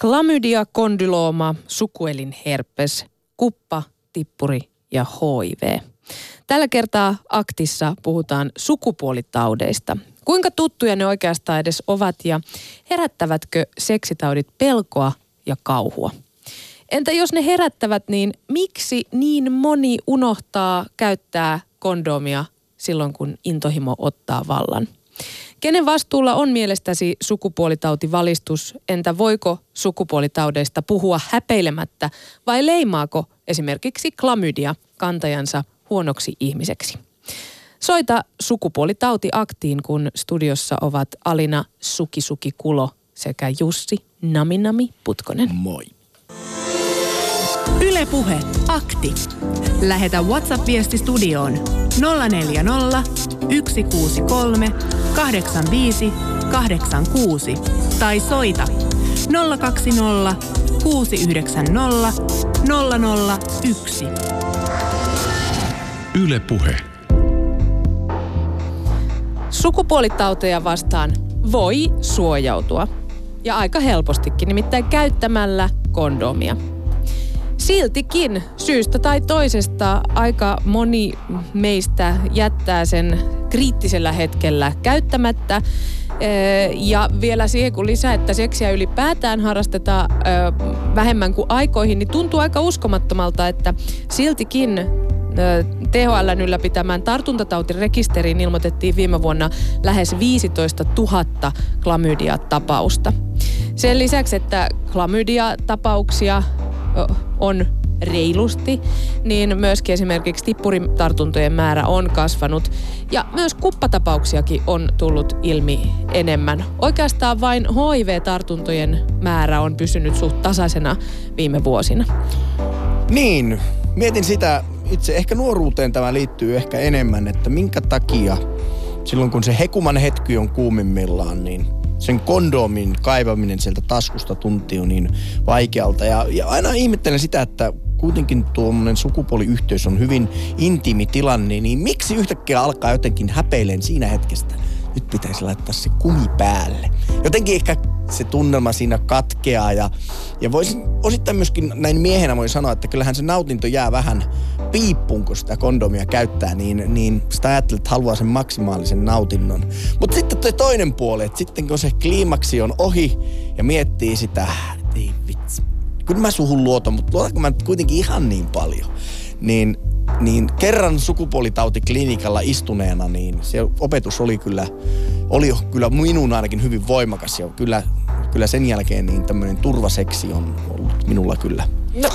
Klamydia, kondylooma, sukuelinherpes, kuppa, tippuri ja HIV. Tällä kertaa aktissa puhutaan sukupuolitaudeista. Kuinka tuttuja ne oikeastaan edes ovat ja herättävätkö seksitaudit pelkoa ja kauhua? Entä jos ne herättävät, niin miksi niin moni unohtaa käyttää kondomia silloin, kun intohimo ottaa vallan? Kenen vastuulla on mielestäsi sukupuolitautivalistus? Entä voiko sukupuolitaudeista puhua häpeilemättä vai leimaako esimerkiksi klamydia kantajansa huonoksi ihmiseksi? Soita sukupuolitauti aktiin, kun studiossa ovat Alina Sukisuki Kulo sekä Jussi Naminami Putkonen. Moi. Ylepuhe akti. Lähetä WhatsApp-viesti studioon 040 163 85 86 tai soita 020 690 001. Ylepuhe. Sukupuolitauteja vastaan voi suojautua. Ja aika helpostikin, nimittäin käyttämällä kondomia. Siltikin syystä tai toisesta aika moni meistä jättää sen kriittisellä hetkellä käyttämättä. Ja vielä siihen kun lisää, että seksiä ylipäätään harrastetaan vähemmän kuin aikoihin, niin tuntuu aika uskomattomalta, että siltikin THLn ylläpitämään tartuntatautirekisteriin ilmoitettiin viime vuonna lähes 15 000 klamydia-tapausta. Sen lisäksi, että klamydia-tapauksia on reilusti, niin myöskin esimerkiksi tippuritartuntojen määrä on kasvanut ja myös kuppatapauksiakin on tullut ilmi enemmän. Oikeastaan vain HIV-tartuntojen määrä on pysynyt suht tasaisena viime vuosina. Niin, mietin sitä itse, ehkä nuoruuteen tämä liittyy ehkä enemmän, että minkä takia silloin kun se hekuman hetki on kuumimmillaan, niin sen kondomin kaivaminen sieltä taskusta tuntuu niin vaikealta. Ja, ja aina ihmettelen sitä, että kuitenkin tuommoinen sukupuoliyhteys on hyvin intiimi tilanne, niin miksi yhtäkkiä alkaa jotenkin häpeilen siinä hetkestä? Nyt pitäisi laittaa se kumi päälle. Jotenkin ehkä se tunnelma siinä katkeaa ja, ja voisin osittain myöskin näin miehenä voi sanoa, että kyllähän se nautinto jää vähän piippuun, kun sitä kondomia käyttää, niin, niin sitä ajattelee, että haluaa sen maksimaalisen nautinnon. Mutta sitten toi toinen puoli, että sitten kun se kliimaksi on ohi ja miettii sitä, että ei vitsi, kyllä mä suhun luotan, mutta luotanko mä kuitenkin ihan niin paljon, niin niin kerran sukupuolitautiklinikalla istuneena, niin se opetus oli kyllä, oli kyllä minun ainakin hyvin voimakas ja kyllä, kyllä sen jälkeen niin tämmöinen turvaseksi on ollut minulla kyllä no,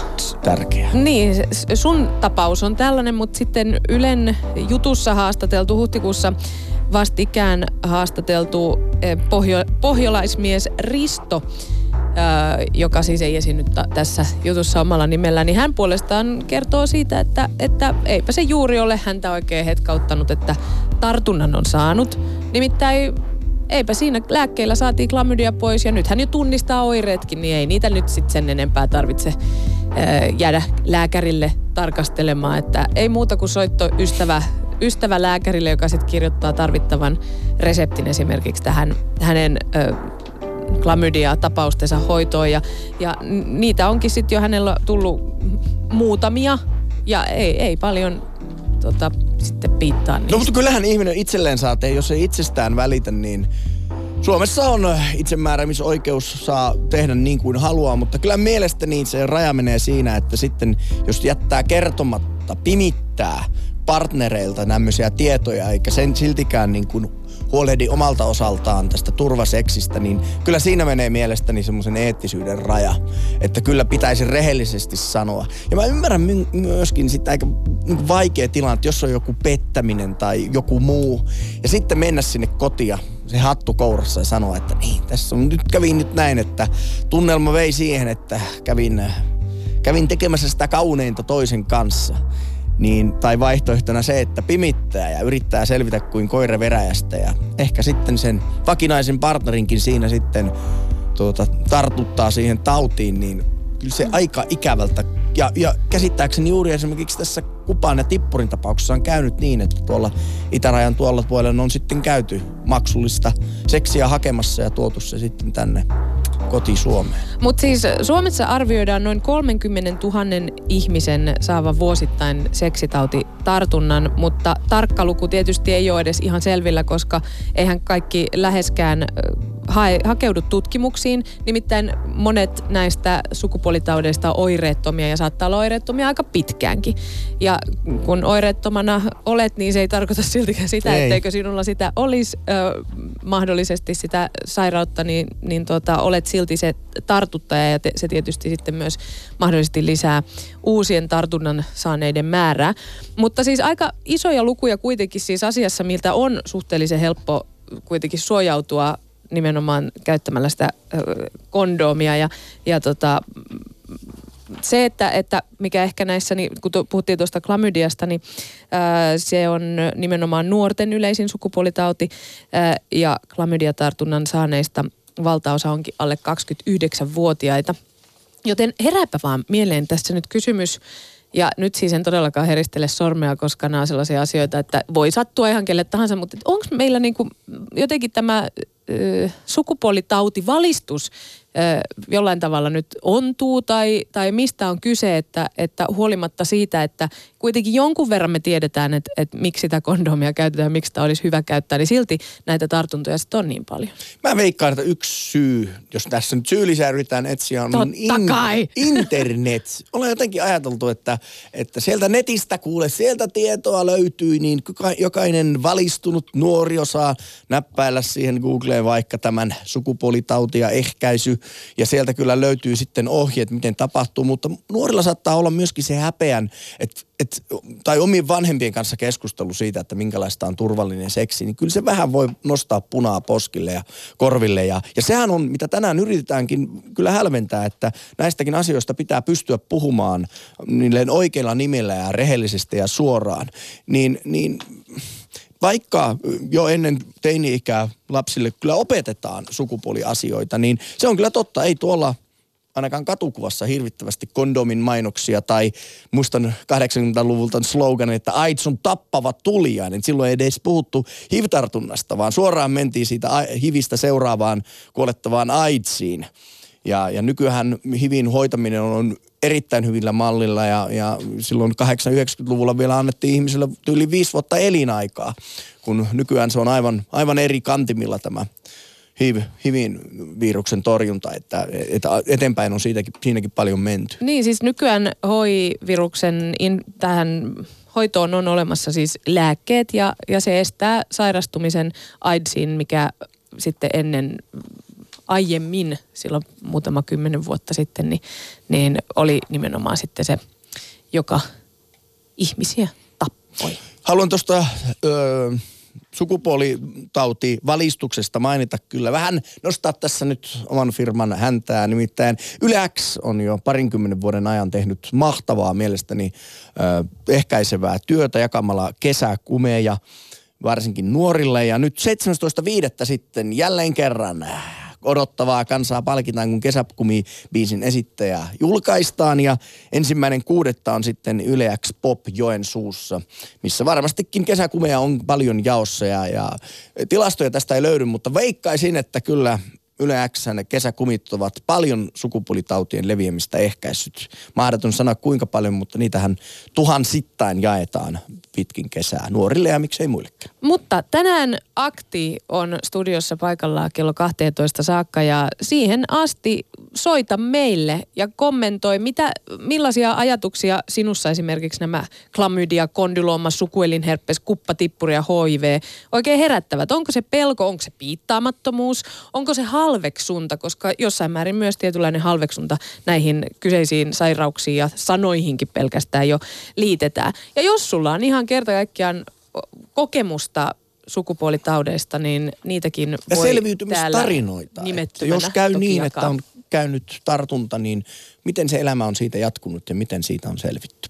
tärkeä. Niin, sun tapaus on tällainen, mutta sitten Ylen jutussa haastateltu huhtikuussa vastikään haastateltu eh, pohjo, pohjolaismies Risto joka siis ei esiinny tässä jutussa omalla nimellä, niin hän puolestaan kertoo siitä, että, että eipä se juuri ole häntä oikein hetkauttanut, että tartunnan on saanut. Nimittäin eipä siinä lääkkeillä saatiin klamydia pois ja nyt hän jo tunnistaa oireetkin, niin ei niitä nyt sitten sen enempää tarvitse jäädä lääkärille tarkastelemaan. Että ei muuta kuin soitto ystävä, ystävä lääkärille, joka sitten kirjoittaa tarvittavan reseptin esimerkiksi tähän hänen klamydia-tapaustensa hoitoon. Ja, ja niitä onkin sitten jo hänellä tullut muutamia ja ei, ei paljon tota, sitten piittaa niistä. No mutta kyllähän ihminen itselleen saa tehdä, jos ei itsestään välitä, niin Suomessa on itsemääräämisoikeus saa tehdä niin kuin haluaa, mutta kyllä mielestäni se raja menee siinä, että sitten jos jättää kertomatta, pimittää partnereilta tämmöisiä tietoja, eikä sen siltikään niin kuin huolehdi omalta osaltaan tästä turvaseksistä, niin kyllä siinä menee mielestäni semmoisen eettisyyden raja. Että kyllä pitäisi rehellisesti sanoa. Ja mä ymmärrän my- myöskin sitä aika niin vaikea tilanne, että jos on joku pettäminen tai joku muu, ja sitten mennä sinne kotia se hattu kourassa ja sanoa, että niin, tässä on, nyt kävin nyt näin, että tunnelma vei siihen, että kävin, kävin tekemässä sitä kauneinta toisen kanssa niin, tai vaihtoehtona se, että pimittää ja yrittää selvitä kuin koira veräjästä ja ehkä sitten sen vakinaisen partnerinkin siinä sitten tuota, tartuttaa siihen tautiin, niin kyllä se aika ikävältä. Ja, ja käsittääkseni juuri esimerkiksi tässä Kupan ja Tippurin tapauksessa on käynyt niin, että tuolla itärajan tuolla puolella on sitten käyty maksullista seksiä hakemassa ja tuotu se sitten tänne koti Suomeen. Mutta siis Suomessa arvioidaan noin 30 000 ihmisen saavan vuosittain seksitautitartunnan, mutta tarkka luku tietysti ei ole edes ihan selvillä, koska eihän kaikki läheskään hae, hakeudu tutkimuksiin. Nimittäin monet näistä sukupuolitaudeista on oireettomia ja saattaa olla oireettomia aika pitkäänkin. Ja kun oireettomana olet, niin se ei tarkoita siltikään sitä, ei. etteikö sinulla sitä olisi ö, mahdollisesti sitä sairautta, niin, niin tota, olet silti se tartuttaja ja te, se tietysti sitten myös mahdollisesti lisää uusien tartunnan saaneiden määrää. Mutta siis aika isoja lukuja kuitenkin siis asiassa, miltä on suhteellisen helppo kuitenkin suojautua nimenomaan käyttämällä sitä kondomia ja, ja tota, se, että, että mikä ehkä näissä, niin kun puhuttiin tuosta klamydiasta, niin ää, se on nimenomaan nuorten yleisin sukupuolitauti ää, ja klamydiatartunnan saaneista valtaosa onkin alle 29-vuotiaita. Joten herääpä vaan mieleen tässä nyt kysymys, ja nyt siis en todellakaan heristele sormea, koska nämä on sellaisia asioita, että voi sattua ihan kelle tahansa, mutta onko meillä niin kuin jotenkin tämä sukupuolitautivalistus jollain tavalla nyt ontuu tai, tai mistä on kyse, että, että huolimatta siitä, että kuitenkin jonkun verran me tiedetään, että, että miksi sitä kondomia käytetään miksi sitä olisi hyvä käyttää, niin silti näitä tartuntoja sitten on niin paljon. Mä veikkaan, että yksi syy, jos tässä nyt syyllisiä yritetään etsiä, on Totta in, kai. internet. Olen jotenkin ajateltu, että, että sieltä netistä kuule, sieltä tietoa löytyy, niin jokainen valistunut nuori osaa näppäillä siihen Googleen vaikka tämän sukupuolitautia ehkäisy ja sieltä kyllä löytyy sitten ohjeet, miten tapahtuu, mutta nuorilla saattaa olla myöskin se häpeän, että et, tai omien vanhempien kanssa keskustelu siitä, että minkälaista on turvallinen seksi, niin kyllä se vähän voi nostaa punaa poskille ja korville. Ja, ja sehän on, mitä tänään yritetäänkin kyllä hälventää, että näistäkin asioista pitää pystyä puhumaan niilleen oikeilla nimillä ja rehellisesti ja suoraan. Niin, niin vaikka jo ennen teini-ikää lapsille kyllä opetetaan sukupuoliasioita, niin se on kyllä totta. Ei tuolla ainakaan katukuvassa hirvittävästi kondomin mainoksia tai muistan 80-luvulta slogan, että AIDS on tappava tuliainen. Silloin ei edes puhuttu HIV-tartunnasta, vaan suoraan mentiin siitä HIVistä seuraavaan kuolettavaan AIDSiin. Ja, ja nykyään HIVin hoitaminen on erittäin hyvillä mallilla ja, ja silloin 80-90-luvulla vielä annettiin ihmisille yli viisi vuotta elinaikaa, kun nykyään se on aivan, aivan eri kantimilla tämä HIV, HIVin viruksen torjunta, että, että eteenpäin on siitäkin, siinäkin paljon menty. Niin, siis nykyään HIV-viruksen in, tähän hoitoon on olemassa siis lääkkeet ja, ja se estää sairastumisen AIDSin, mikä sitten ennen aiemmin, silloin muutama kymmenen vuotta sitten, niin, niin oli nimenomaan sitten se, joka ihmisiä tappoi. Haluan tuosta sukupuolitauti valistuksesta mainita kyllä. Vähän nostaa tässä nyt oman firman häntää. Nimittäin Ylex on jo parinkymmenen vuoden ajan tehnyt mahtavaa mielestäni ö, ehkäisevää työtä jakamalla kesäkumeja varsinkin nuorille. Ja nyt 17.5. sitten jälleen kerran odottavaa kansaa palkitaan, kun kesäkumi-biisin esittäjä julkaistaan. Ja ensimmäinen kuudetta on sitten Yle X Pop Joensuussa, missä varmastikin kesäkumeja on paljon jaossa ja, ja tilastoja tästä ei löydy, mutta veikkaisin, että kyllä Yle Xn kesäkumit ovat paljon sukupuolitautien leviämistä ehkäissyt. Mahdoton sanoa kuinka paljon, mutta niitähän tuhansittain jaetaan pitkin kesää nuorille ja miksei muillekin. Mutta tänään Akti on studiossa paikalla kello 12 saakka ja siihen asti soita meille ja kommentoi, mitä, millaisia ajatuksia sinussa esimerkiksi nämä klamydia, kondylooma, sukuelinherpes, kuppatippuri ja HIV oikein herättävät. Onko se pelko, onko se piittaamattomuus, onko se halveksunta, koska jossain määrin myös tietynlainen halveksunta näihin kyseisiin sairauksiin ja sanoihinkin pelkästään jo liitetään. Ja jos sulla on ihan kerta kaikkiaan kokemusta sukupuolitaudeista, niin niitäkin ja voi selviytymistarinoita. Että jos käy niin, jakaa. että on käynyt tartunta, niin miten se elämä on siitä jatkunut ja miten siitä on selvitty?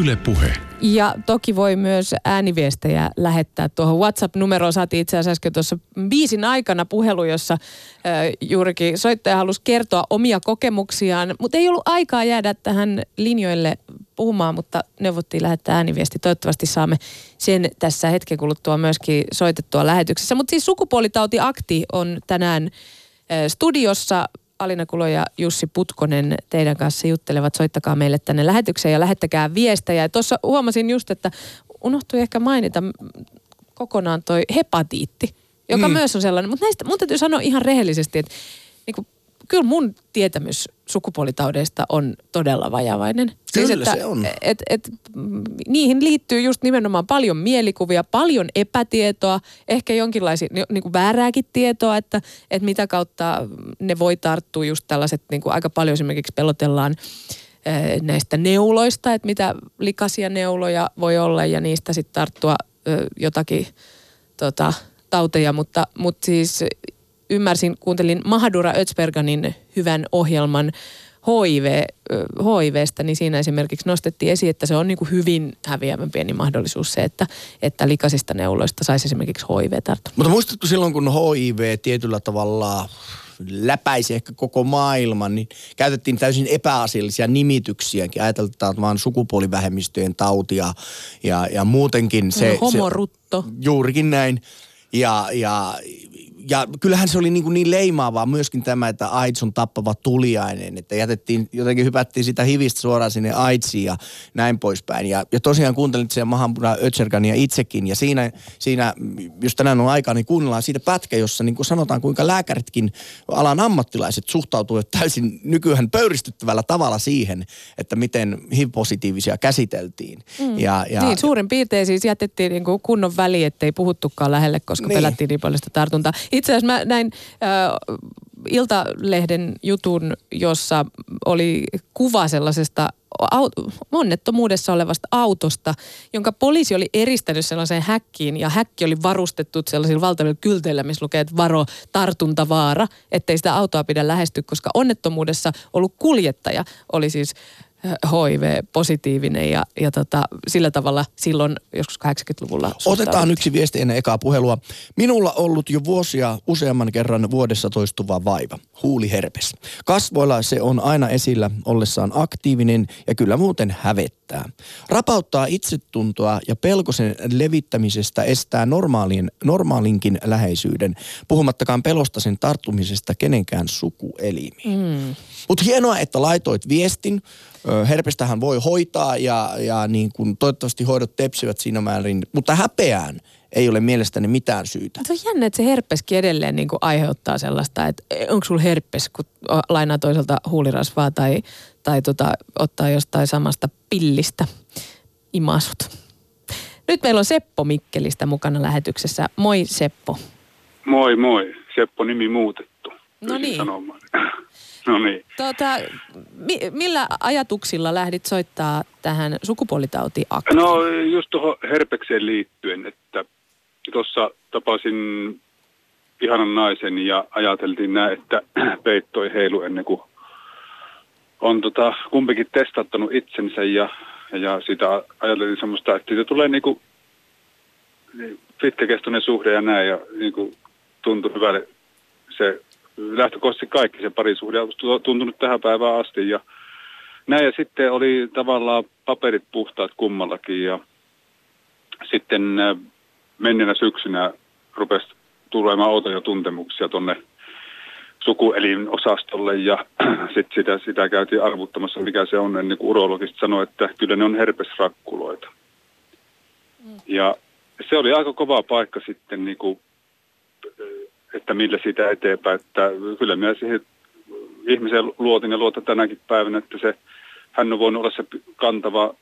Yle Puhe. Ja toki voi myös ääniviestejä lähettää tuohon WhatsApp-numeroon. Saatiin itse asiassa tuossa biisin aikana puhelu, jossa äh, juurikin soittaja halusi kertoa omia kokemuksiaan, mutta ei ollut aikaa jäädä tähän linjoille puhumaan, mutta neuvottiin lähettää ääniviesti. Toivottavasti saamme sen tässä hetken kuluttua myöskin soitettua lähetyksessä. Mutta siis sukupuolitautiakti on tänään studiossa Alina Kulo ja Jussi Putkonen teidän kanssa juttelevat. Soittakaa meille tänne lähetykseen ja lähettäkää viestejä. Tuossa huomasin just, että unohtui ehkä mainita kokonaan toi hepatiitti, joka mm. myös on sellainen. Mutta näistä mun täytyy sanoa ihan rehellisesti, että niin kyllä mun tietämys sukupuolitaudeista on todella vajavainen. Kyllä siis, että, se on. Et, et, niihin liittyy just nimenomaan paljon mielikuvia, paljon epätietoa, ehkä jonkinlaisia niin kuin väärääkin tietoa, että, että mitä kautta ne voi tarttua just tällaiset, niin kuin aika paljon esimerkiksi pelotellaan eh, näistä neuloista, että mitä likaisia neuloja voi olla ja niistä sitten tarttua jotakin tota, tauteja, mutta, mutta siis ymmärsin, kuuntelin Mahadura Ötsberganin hyvän ohjelman HIV, HIVstä, niin siinä esimerkiksi nostettiin esiin, että se on niin kuin hyvin häviävän pieni mahdollisuus se, että, että likaisista neuloista saisi esimerkiksi HIV tarttua. Mutta muistatko silloin, kun HIV tietyllä tavalla läpäisi ehkä koko maailman, niin käytettiin täysin epäasiallisia nimityksiäkin. Ajateltaan vaan sukupuolivähemmistöjen tautia ja, ja muutenkin se... Homorutto. Se, juurikin näin. Ja, ja ja kyllähän se oli niin, kuin niin leimaavaa myöskin tämä, että AIDS on tappava tuliainen, että jätettiin, jotenkin hypättiin sitä hivistä suoraan sinne AIDSiin ja näin poispäin. Ja, ja tosiaan kuuntelin sen Mahanpuna Ötsergania itsekin ja siinä, siinä, jos tänään on aikaa, niin kuunnellaan siitä pätkä, jossa niin kuin sanotaan, kuinka lääkäritkin, alan ammattilaiset suhtautuvat täysin nykyään pöyristyttävällä tavalla siihen, että miten HIV-positiivisia käsiteltiin. Mm. Ja, ja, niin, suurin piirtein siis jätettiin niin kuin kunnon väli, ettei puhuttukaan lähelle, koska niin. pelättiin niin paljon sitä tartuntaa. Itse asiassa mä näin äh, Iltalehden jutun, jossa oli kuva sellaisesta onnettomuudessa olevasta autosta, jonka poliisi oli eristänyt sellaiseen häkkiin ja häkki oli varustettu sellaisilla valtavilla kylteillä, missä lukee, että varo tartuntavaara, ettei sitä autoa pidä lähestyä, koska onnettomuudessa ollut kuljettaja. Oli siis HIV-positiivinen ja, ja tota, sillä tavalla silloin joskus 80-luvulla Otetaan yksi viesti ennen ekaa puhelua. Minulla ollut jo vuosia useamman kerran vuodessa toistuva vaiva, huuliherpes. Kasvoilla se on aina esillä ollessaan aktiivinen ja kyllä muuten hävettää. Rapauttaa itsetuntoa ja pelkosen levittämisestä estää normaalin, normaalinkin läheisyyden, puhumattakaan pelosta sen tarttumisesta kenenkään sukuelimiin. Mm. Mutta hienoa, että laitoit viestin. Herpestähän voi hoitaa ja, ja niin kun toivottavasti hoidot tepsivät siinä määrin, mutta häpeään ei ole mielestäni mitään syytä. Se on jännä, että se herpeskin edelleen niin aiheuttaa sellaista, että onko sulla herpes, kun lainaa toiselta huulirasvaa tai, tai tota, ottaa jostain samasta pillistä imasut. Nyt meillä on Seppo Mikkelistä mukana lähetyksessä. Moi Seppo. Moi moi. Seppo nimi muutettu. No niin. Sanomaan. No niin. Tuota, mi- millä ajatuksilla lähdit soittaa tähän sukupuolitautiin? No just tuohon herpekseen liittyen, että tuossa tapasin ihanan naisen ja ajateltiin näin, että peitto ei heilu ennen kuin on tota, kumpikin testattanut itsensä ja, ja sitä ajateltiin semmoista, että siitä tulee niinku niin pitkäkestoinen suhde ja näin ja niinku tuntui hyvälle se lähtökohtaisesti kaikki se parisuhde on tuntunut tähän päivään asti ja näin ja sitten oli tavallaan paperit puhtaat kummallakin ja sitten äh, menneenä syksynä rupesi tulemaan outoja tuntemuksia tuonne sukuelinosastolle ja sitten sitä, sitä käytiin arvuttamassa, mikä se on, niin kuin urologista sanoi, että kyllä ne on herpesrakkuloita. Mm. Ja se oli aika kova paikka sitten niin kuin että millä sitä eteenpäin. Että kyllä minä siihen ihmiseen luotin ja luota tänäkin päivänä, että se, hän on voinut olla se kantava,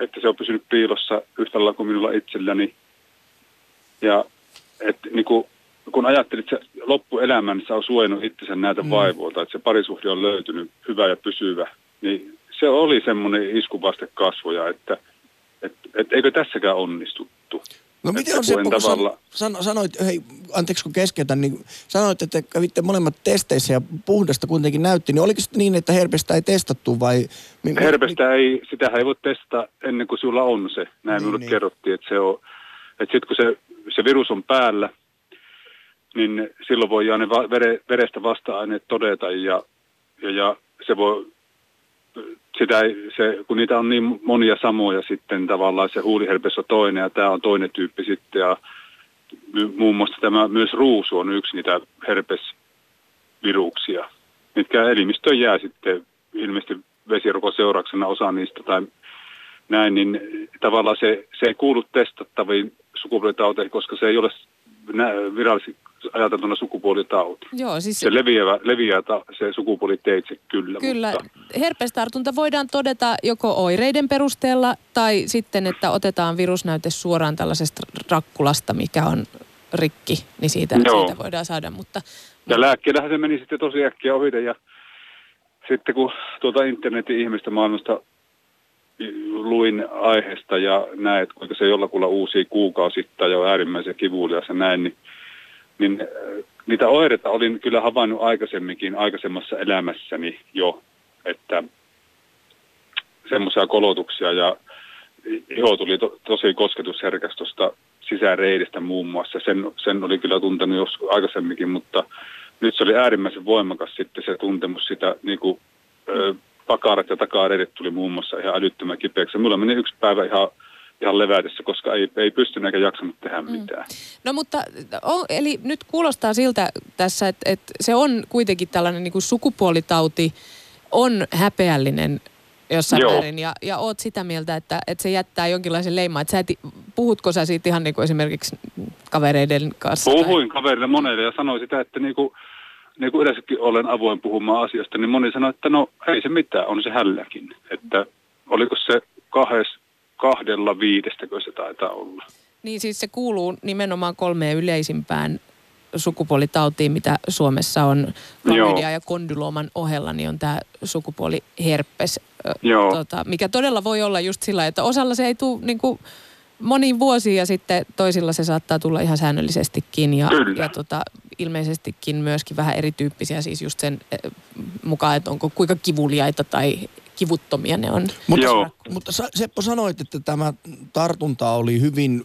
että se on pysynyt piilossa yhtä lailla kuin minulla itselläni. Ja että niin kuin, kun ajattelit, että se loppuelämän niin on suojannut itsensä näitä mm. vaivoilta, että se parisuhde on löytynyt hyvä ja pysyvä, niin se oli semmoinen iskuvaste kasvoja, että et, et eikö tässäkään onnistuttu. No miten on se, kun tavalla- san, san, sanoit, hei, anteeksi kun keskeytän, niin sanoit, että kävitte molemmat testeissä ja puhdasta kuitenkin näytti, niin oliko sitten niin, että herpestä ei testattu vai? Herpestä ei, sitä ei voi testata ennen kuin sulla on se. Näin Niin, minulle niin. kerrottiin, että se on, että sitten kun se, se virus on päällä, niin silloin voi ne vere, verestä vasta-aineet todeta ja, ja, ja se voi, sitä se, kun niitä on niin monia samoja sitten tavallaan se huuliherpes on toinen ja tämä on toinen tyyppi sitten ja muun muassa tämä myös ruusu on yksi niitä herpesviruksia, mitkä elimistöön jää sitten ilmeisesti vesirokon seurauksena osa niistä tai näin, niin tavallaan se, se ei kuulu testattaviin sukupuolitauteihin, koska se ei ole virallisesti ajateltuna sukupuolitauti. Joo, siis Se leviää, leviää ta, se sukupuoliteitse kyllä. Kyllä, Mutta, herpestartunta voidaan todeta joko oireiden perusteella tai sitten, että otetaan virusnäyte suoraan tällaisesta rakkulasta, mikä on rikki, niin siitä, Joo. siitä voidaan saada. Mutta ja lääkkeellähän se meni sitten tosi äkkiä ohi ja sitten kun tuolta internetin ihmistä maailmasta luin aiheesta ja näin, että kuinka se jollakulla uusi kuukausittain ja on äärimmäisen kivulias ja näin, niin, niin äh, niitä oireita olin kyllä havainnut aikaisemminkin, aikaisemmassa elämässäni jo, että semmoisia kolotuksia ja iho tuli to, tosi kosketusherkäs tuosta sisäreidistä muun muassa. Sen, sen oli kyllä tuntenut jos aikaisemminkin, mutta nyt se oli äärimmäisen voimakas sitten se tuntemus sitä niin kuin, ö, pakarat ja takareidet tuli muun muassa ihan älyttömän kipeäksi. Mulla meni yksi päivä ihan, ihan levätessä, koska ei, ei pystynyt eikä jaksanut tehdä mitään. No mutta, on, eli nyt kuulostaa siltä tässä, että, että se on kuitenkin tällainen niin kuin sukupuolitauti, on häpeällinen jossain Joo. määrin ja, ja oot sitä mieltä, että, että se jättää jonkinlaisen leiman. Että sä et, puhutko sä siitä ihan niin kuin esimerkiksi kavereiden kanssa? tai- Puhuin kaverille monelle ja sanoin sitä, että niinku, niin kuin yleensäkin olen avoin puhumaan asiasta, niin moni sanoi, että no ei se mitään, on se hälläkin. Että oliko se kahes, kahdella viidestäkö se taitaa olla. Niin siis se kuuluu nimenomaan kolmeen yleisimpään sukupuolitautiin, mitä Suomessa on klamydia ja kondylooman ohella, niin on tämä sukupuoliherpes, Joo. tota, mikä todella voi olla just sillä, että osalla se ei tule niin kuin moniin vuosiin ja sitten toisilla se saattaa tulla ihan säännöllisestikin ja, Kyllä. ja tota, ilmeisestikin myöskin vähän erityyppisiä siis just sen mukaan, että onko kuinka kivuliaita tai kivuttomia ne on. Mutta, Joo. mutta Sa- Seppo sanoit, että tämä tartunta oli hyvin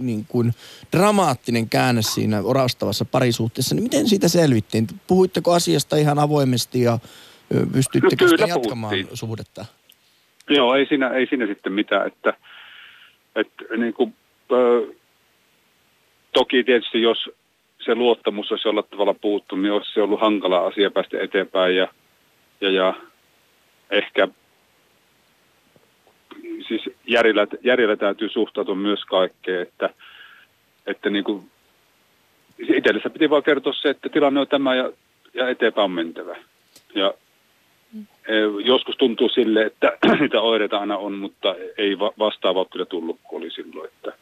niin kuin dramaattinen käänne siinä orastavassa parisuhteessa. Niin miten siitä selvittiin? Puhuitteko asiasta ihan avoimesti ja ö, pystyittekö No jatkamaan puhuttiin. suhdetta? Joo, ei siinä, ei siinä sitten mitään, että, että niin kuin, ö, toki tietysti jos se luottamus olisi jollain tavalla puuttu, niin olisi se ollut hankala asia päästä eteenpäin ja, ja, ja ehkä siis järjellä, järjellä täytyy suhtautua myös kaikkeen, että, että niin kuin, itsellensä piti vaan kertoa se, että tilanne on tämä ja, ja eteenpäin on mentävä. Ja Eh, Joskus tuntuu sille, että niitä oireita aina on, mutta ei va- vastaavaa ole kyllä tullut kuin oli silloin. Että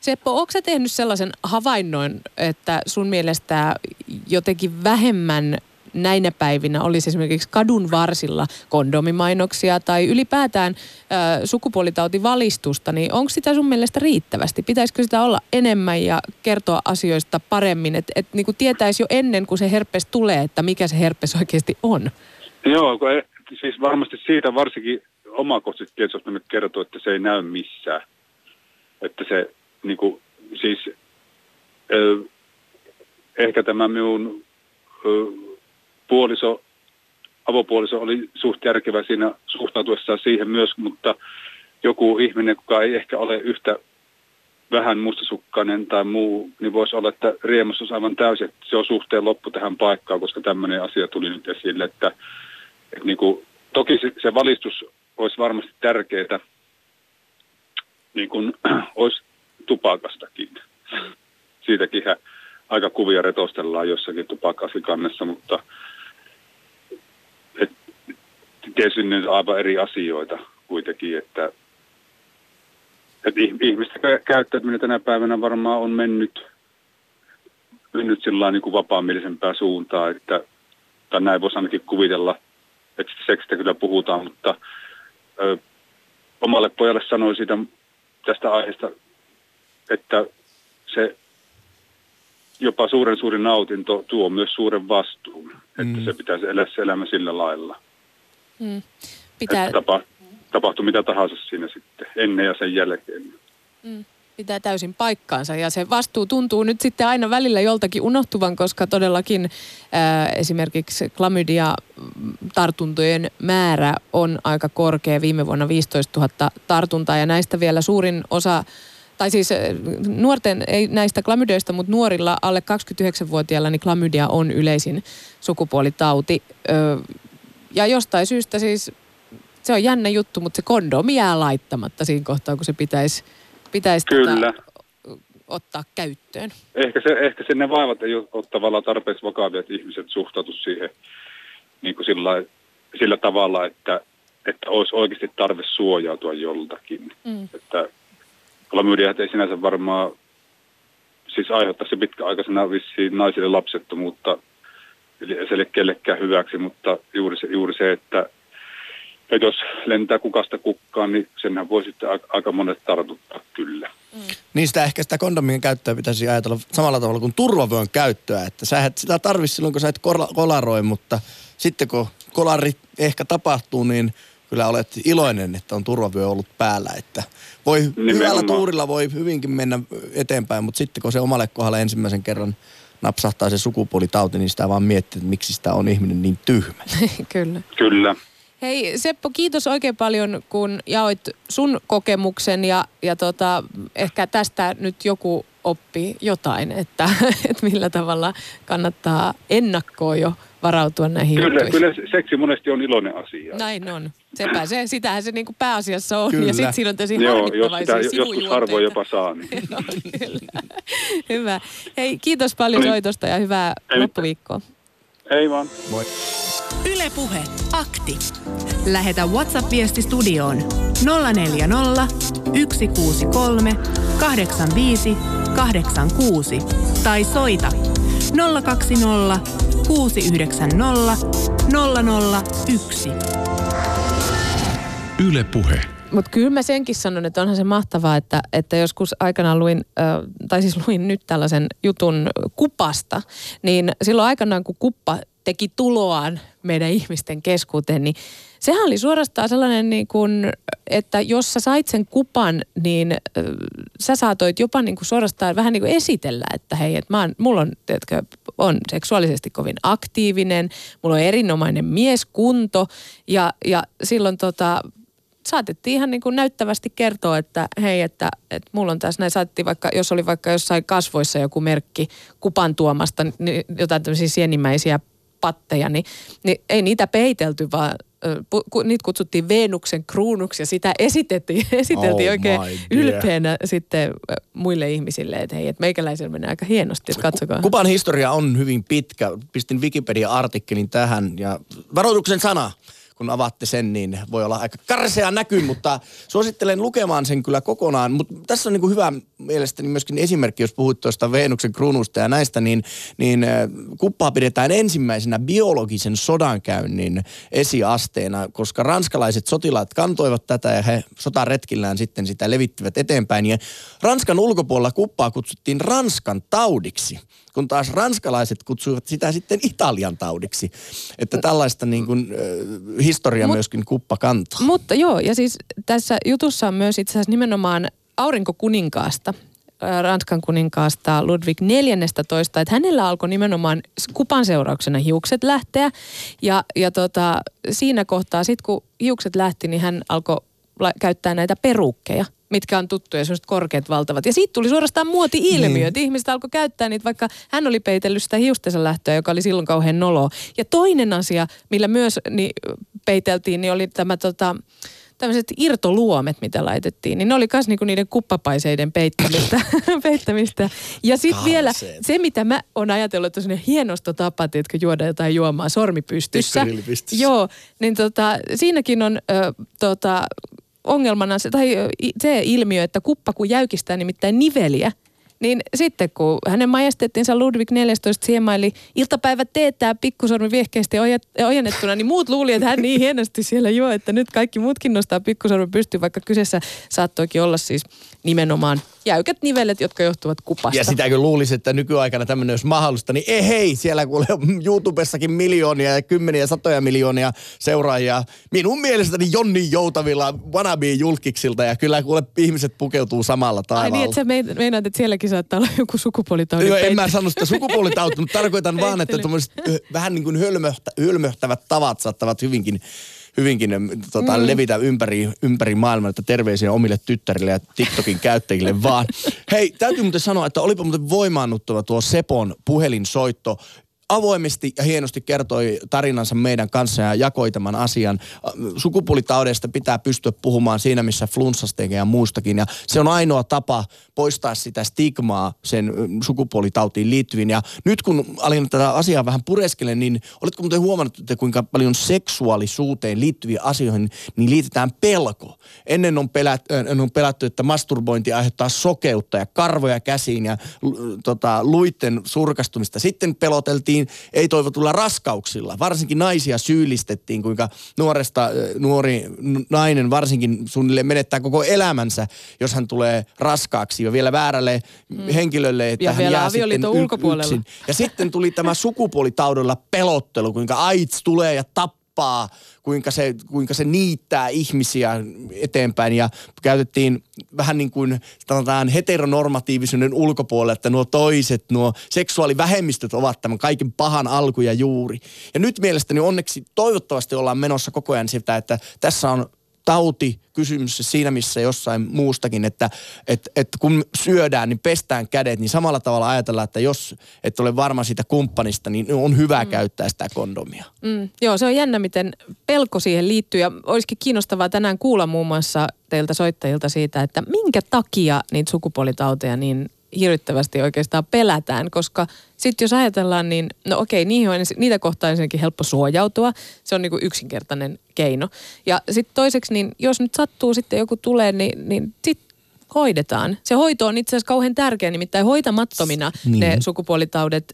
Seppo, onko sä tehnyt sellaisen havainnoin, että sun mielestä jotenkin vähemmän näinä päivinä olisi esimerkiksi kadun varsilla kondomimainoksia tai ylipäätään ö, sukupuolitautivalistusta, niin onko sitä sun mielestä riittävästi? Pitäisikö sitä olla enemmän ja kertoa asioista paremmin, että et, niin tietäisi jo ennen kuin se herpes tulee, että mikä se herpes oikeasti on? Joo, siis varmasti siitä varsinkin omakohtaisesti tietysti mennyt kertoa, että se ei näy missään. Että se niin kuin, siis ö, ehkä tämä minun ö, puoliso, avopuoliso oli suht järkevä siinä suhtautuessaan siihen myös, mutta joku ihminen, joka ei ehkä ole yhtä vähän mustasukkainen tai muu, niin voisi olla, että riemustus aivan täysin, että se on suhteen loppu tähän paikkaan, koska tämmöinen asia tuli nyt esille, että, että niin kuin, toki se, se valistus olisi varmasti tärkeää, niin kuin olisi tupakastakin. Siitäkin aika kuvia retostellaan jossakin tupakkasikannessa, mutta on aivan eri asioita kuitenkin, että että ih- ihmisten kä- käyttäytyminen tänä päivänä varmaan on mennyt, mennyt sillä niin kuin vapaamielisempää suuntaan, että, tai näin voisi ainakin kuvitella, että seksistä kyllä puhutaan, mutta ö, omalle pojalle sanoin siitä tästä aiheesta että se jopa suuren suuri nautinto tuo myös suuren vastuun. Mm. Että se pitäisi elää se elämä sillä lailla. Mm. Pitää... Että tapa, tapahtuu mitä tahansa siinä sitten, ennen ja sen jälkeen. Mm pitää täysin paikkaansa ja se vastuu tuntuu nyt sitten aina välillä joltakin unohtuvan, koska todellakin ää, esimerkiksi klamydia-tartuntojen määrä on aika korkea. Viime vuonna 15 000 tartuntaa ja näistä vielä suurin osa tai siis nuorten, ei näistä klamydioista, mutta nuorilla alle 29-vuotiailla niin klamydia on yleisin sukupuolitauti. Ja jostain syystä siis se on jännä juttu, mutta se kondomi jää laittamatta siinä kohtaa, kun se pitäisi Kyllä. Tota, ottaa käyttöön. Ehkä, se, ehkä se ne vaivat ei ole tavallaan tarpeeksi vakavia, että ihmiset suhtautu siihen niin kuin sillä, sillä tavalla, että, että olisi oikeasti tarve suojautua joltakin. Mm. Että klamydiat ei sinänsä varmaan siis aiheuttaa se pitkäaikaisena vissiin naisille lapsettomuutta, se ei ole kellekään hyväksi, mutta juuri se, juuri se että ja jos lentää kukasta kukkaan, niin senhän voi sitten aika monet tartuttaa kyllä. Mm. Niin sitä ehkä sitä kondomien käyttöä pitäisi ajatella samalla tavalla kuin turvavyön käyttöä. Että sä et sitä tarvitse silloin, kun sä et kolaroi, mutta sitten kun kolari ehkä tapahtuu, niin kyllä olet iloinen, että on turvavyö ollut päällä. Että voi Nimenomaan. hyvällä tuurilla voi hyvinkin mennä eteenpäin, mutta sitten kun se omalle kohdalle ensimmäisen kerran napsahtaa se sukupuolitauti, niin sitä vaan miettii, että miksi sitä on ihminen niin tyhmä. kyllä. Kyllä. Hei Seppo, kiitos oikein paljon, kun jaoit sun kokemuksen ja, ja tota, ehkä tästä nyt joku oppi jotain, että, että millä tavalla kannattaa ennakkoon jo varautua näihin Kyllä, juttuihin. kyllä seksi monesti on iloinen asia. Näin on. Sepä se, sitähän se niinku pääasiassa on. Kyllä. Ja sitten siinä on tosi Joo, jos sitä joskus harvoin jopa saa. Niin. no, kyllä. Hyvä. Hei, kiitos paljon niin. soitosta ja hyvää Ei. loppuviikkoa. Ei vaan. Moi. Ylepuhe akti. Lähetä WhatsApp-viesti studioon 040 163 85 86 tai soita 020 690 001. Ylepuhe. Mutta kyllä mä senkin sanon, että onhan se mahtavaa, että, että joskus aikanaan luin, äh, tai siis luin nyt tällaisen jutun kupasta, niin silloin aikanaan kun kuppa teki tuloaan meidän ihmisten keskuuteen, niin sehän oli suorastaan sellainen, niin kuin, että jos sä sait sen kupan, niin äh, sä saatoit jopa niin kuin suorastaan vähän niin kuin esitellä, että hei, että mä oon, mulla on, teetkö, on seksuaalisesti kovin aktiivinen, mulla on erinomainen mieskunto ja, ja silloin tota, saatettiin ihan niin kuin näyttävästi kertoa, että hei, että, että mulla on tässä näin, saatettiin vaikka, jos oli vaikka jossain kasvoissa joku merkki kupan tuomasta, niin jotain tämmöisiä sienimäisiä patteja, niin, niin ei niitä peitelty, vaan niitä kutsuttiin Venuksen kruunuksi ja sitä esitettiin, esiteltiin oh oikein ylpeänä sitten muille ihmisille, että hei, että meikäläisellä menee aika hienosti, että katsokaa. Kupan historia on hyvin pitkä. Pistin Wikipedia-artikkelin tähän ja varoituksen sana kun avaatte sen, niin voi olla aika karsea näky, mutta suosittelen lukemaan sen kyllä kokonaan. Mutta tässä on niin kuin hyvä mielestäni myöskin esimerkki, jos puhuit tuosta Venuksen kruunusta ja näistä, niin, niin äh, kuppaa pidetään ensimmäisenä biologisen sodankäynnin esiasteena, koska ranskalaiset sotilaat kantoivat tätä ja he sotaretkillään sitten sitä levittivät eteenpäin. Ja Ranskan ulkopuolella kuppaa kutsuttiin Ranskan taudiksi kun taas ranskalaiset kutsuivat sitä sitten Italian taudiksi. Että tällaista niin kuin, äh, historia Mut, myöskin kuppa kantaa. Mutta joo, ja siis tässä jutussa on myös itse asiassa nimenomaan aurinkokuninkaasta, Ranskan kuninkaasta Ludwig 14, että hänellä alkoi nimenomaan kupan seurauksena hiukset lähteä. Ja, ja tota, siinä kohtaa, sitten kun hiukset lähti, niin hän alkoi käyttää näitä perukkeja – mitkä on tuttuja, sellaiset korkeat valtavat. Ja siitä tuli suorastaan muoti-ilmiö, niin. että ihmiset alkoi käyttää niitä, vaikka hän oli peitellyt sitä hiustensa lähtöä, joka oli silloin kauhean nolo. Ja toinen asia, millä myös niin, peiteltiin, niin oli tämä tota, tämmöiset irtoluomet, mitä laitettiin, niin ne oli myös niinku niiden kuppapaiseiden peittämistä. peittämistä. Ja sitten vielä se, mitä mä oon ajatellut, että on hienosta tapa, että juoda jotain juomaa sormi pystyssä. Joo, niin tota, siinäkin on ö, tota, ongelmana se, tai se ilmiö, että kuppa kun jäykistää nimittäin niveliä, niin sitten kun hänen majestettinsa Ludwig 14 siemaili iltapäivä teettää pikkusormi viehkeästi ojennettuna, niin muut luuli, että hän niin hienosti siellä juo, että nyt kaikki muutkin nostaa pikkusormi pystyyn, vaikka kyseessä saattoikin olla siis nimenomaan jäykät nivelet, jotka johtuvat kupasta. Ja sitäkin luulisi, että nykyaikana tämmöinen olisi mahdollista, niin ei hei, siellä kuule YouTubessakin miljoonia ja kymmeniä satoja miljoonia seuraajia. Minun mielestäni Jonni Joutavilla wannabe julkiksilta ja kyllä kuule ihmiset pukeutuu samalla taivaalla. Ai niin, että sä meinaat, että sielläkin saattaa olla joku sukupuolitauti. Joo, en mä sano sitä sukupuolitauti, mutta tarkoitan vaan, että vähän niin kuin hölmöhtä, hölmöhtävät tavat saattavat hyvinkin hyvinkin tota, mm. levitä ympäri, ympäri maailmaa, että terveisiä omille tyttärille ja TikTokin käyttäjille vaan. Hei, täytyy muuten sanoa, että olipa muuten voimaannuttava tuo Sepon puhelinsoitto avoimesti ja hienosti kertoi tarinansa meidän kanssa ja jakoi tämän asian. Sukupuolitaudeista pitää pystyä puhumaan siinä, missä flunssasta ja muustakin. Ja se on ainoa tapa poistaa sitä stigmaa sen sukupuolitautiin liittyviin. Ja nyt kun alin tätä asiaa vähän pureskele, niin oletko muuten huomannut, että kuinka paljon seksuaalisuuteen liittyviä asioihin niin liitetään pelko. Ennen on, pelät, on pelätty, että masturbointi aiheuttaa sokeutta ja karvoja käsiin ja tota, luitten surkastumista. Sitten peloteltiin syyllistettiin ei-toivotulla raskauksilla. Varsinkin naisia syyllistettiin, kuinka nuoresta nuori nainen varsinkin suunnilleen menettää koko elämänsä, jos hän tulee raskaaksi jo vielä väärälle mm. henkilölle, että ja hän jää sitten ulkopuolella. yksin. Ja sitten tuli tämä sukupuolitaudella pelottelu, kuinka AIDS tulee ja tappaa tappaa, kuinka se, kuinka se niittää ihmisiä eteenpäin ja käytettiin vähän niin kuin sanotaan heteronormatiivisuuden ulkopuolelle, että nuo toiset, nuo seksuaalivähemmistöt ovat tämän kaiken pahan alku ja juuri. Ja nyt mielestäni onneksi toivottavasti ollaan menossa koko ajan sitä, että tässä on tauti kysymys siinä missä jossain muustakin, että et, et kun syödään, niin pestään kädet, niin samalla tavalla ajatellaan, että jos et ole varma siitä kumppanista, niin on hyvä mm. käyttää sitä kondomia. Mm. Joo, se on jännä, miten pelko siihen liittyy ja olisikin kiinnostavaa tänään kuulla muun muassa teiltä soittajilta siitä, että minkä takia niitä sukupuolitauteja niin hirvittävästi oikeastaan pelätään, koska sitten jos ajatellaan, niin no okei, niihin on, niitä kohtaan ensinnäkin helppo suojautua. Se on niin kuin yksinkertainen keino. Ja sitten toiseksi, niin jos nyt sattuu sitten joku tulee, niin, niin sitten hoidetaan. Se hoito on itse asiassa kauhean tärkeä, nimittäin hoitamattomina niin. ne sukupuolitaudet,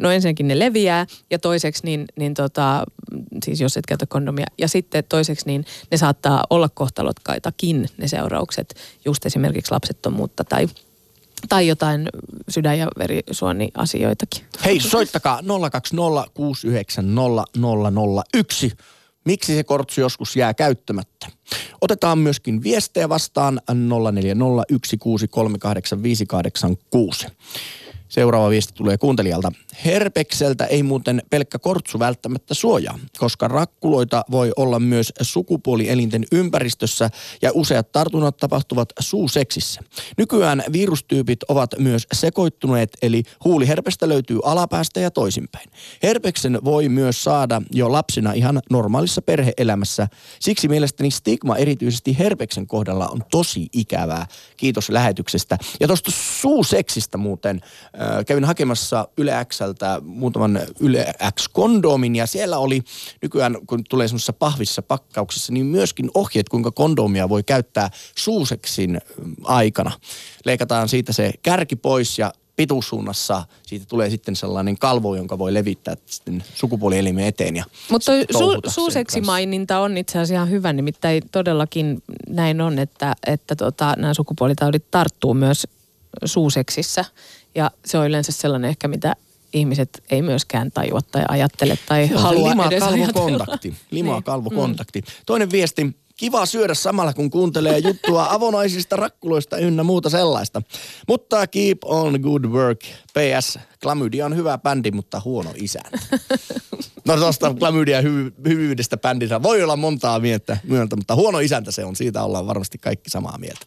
no ensinnäkin ne leviää ja toiseksi niin, niin tota, siis jos et käytä kondomia ja sitten toiseksi niin ne saattaa olla kohtalotkaitakin ne seuraukset, just esimerkiksi lapsettomuutta tai tai jotain sydän- ja verisuoniasioitakin. Hei, soittakaa 020690001. Miksi se kortsu joskus jää käyttämättä? Otetaan myöskin viestejä vastaan 0401638586. Seuraava viesti tulee kuuntelijalta. Herpekseltä ei muuten pelkkä kortsu välttämättä suojaa, koska rakkuloita voi olla myös sukupuolielinten ympäristössä ja useat tartunnat tapahtuvat suuseksissä. Nykyään virustyypit ovat myös sekoittuneet, eli huuliherpestä löytyy alapäästä ja toisinpäin. Herpeksen voi myös saada jo lapsina ihan normaalissa perheelämässä. Siksi mielestäni stigma erityisesti herpeksen kohdalla on tosi ikävää. Kiitos lähetyksestä. Ja tuosta suuseksistä muuten äh, kävin hakemassa Yle Xltä muutaman Yle X-kondomin ja siellä oli nykyään, kun tulee semmoisessa pahvissa pakkauksessa, niin myöskin ohjeet, kuinka kondomia voi käyttää suuseksin aikana. Leikataan siitä se kärki pois ja pituussuunnassa siitä tulee sitten sellainen kalvo, jonka voi levittää sitten sukupuolielimen eteen. Ja Mutta su- suuseksimaininta on itse asiassa ihan hyvä, nimittäin todellakin näin on, että, että tota, nämä sukupuolitaudit tarttuu myös suuseksissä. Ja se on yleensä sellainen ehkä, mitä ihmiset ei myöskään tajua tai ajattele tai no, halua lima edes kontakti. Lima niin. kalvokontakti. Toinen viesti. Kiva syödä samalla, kun kuuntelee juttua avonaisista rakkuloista ynnä muuta sellaista. Mutta keep on good work. PS. Klamydia on hyvä bändi, mutta huono isäntä. No tuosta klamydia hy- hyvyydestä bändissä voi olla montaa mieltä, myöntä, mutta huono isäntä se on. Siitä ollaan varmasti kaikki samaa mieltä.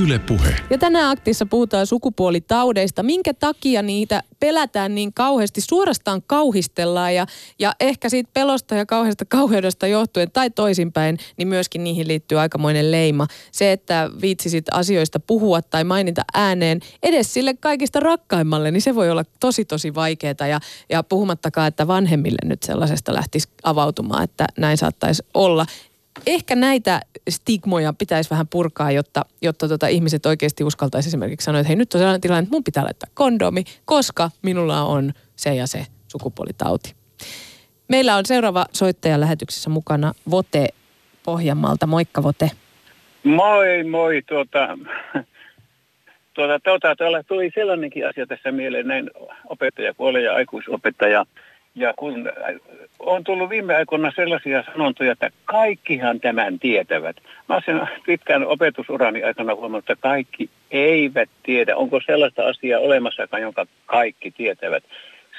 Yle Puhe. Ja tänään aktissa puhutaan sukupuolitaudeista. Minkä takia niitä pelätään niin kauheasti, suorastaan kauhistellaan ja, ja ehkä siitä pelosta ja kauheasta kauheudesta johtuen tai toisinpäin, niin myöskin niihin liittyy aikamoinen leima. Se, että viitsisit asioista puhua tai mainita ääneen edes sille kaikista rakkaimmalle, niin se voi olla tosi tosi vaikeaa ja, ja puhumattakaan, että vanhemmille nyt sellaisesta lähtisi avautumaan, että näin saattaisi olla ehkä näitä stigmoja pitäisi vähän purkaa, jotta, jotta tota ihmiset oikeasti uskaltaisi esimerkiksi sanoa, että hei nyt on sellainen tilanne, että mun pitää laittaa kondomi, koska minulla on se ja se sukupuolitauti. Meillä on seuraava soittaja lähetyksessä mukana Vote Pohjanmaalta. Moikka Vote. Moi, moi. Tuota, tuota, tuota, tuolla tuli sellainenkin asia tässä mieleen, näin opettaja, kuolee ja aikuisopettaja. Ja kun on tullut viime aikoina sellaisia sanontoja, että kaikkihan tämän tietävät. Mä olen sen pitkän opetusurani aikana huomannut, että kaikki eivät tiedä. Onko sellaista asiaa olemassakaan, jonka kaikki tietävät.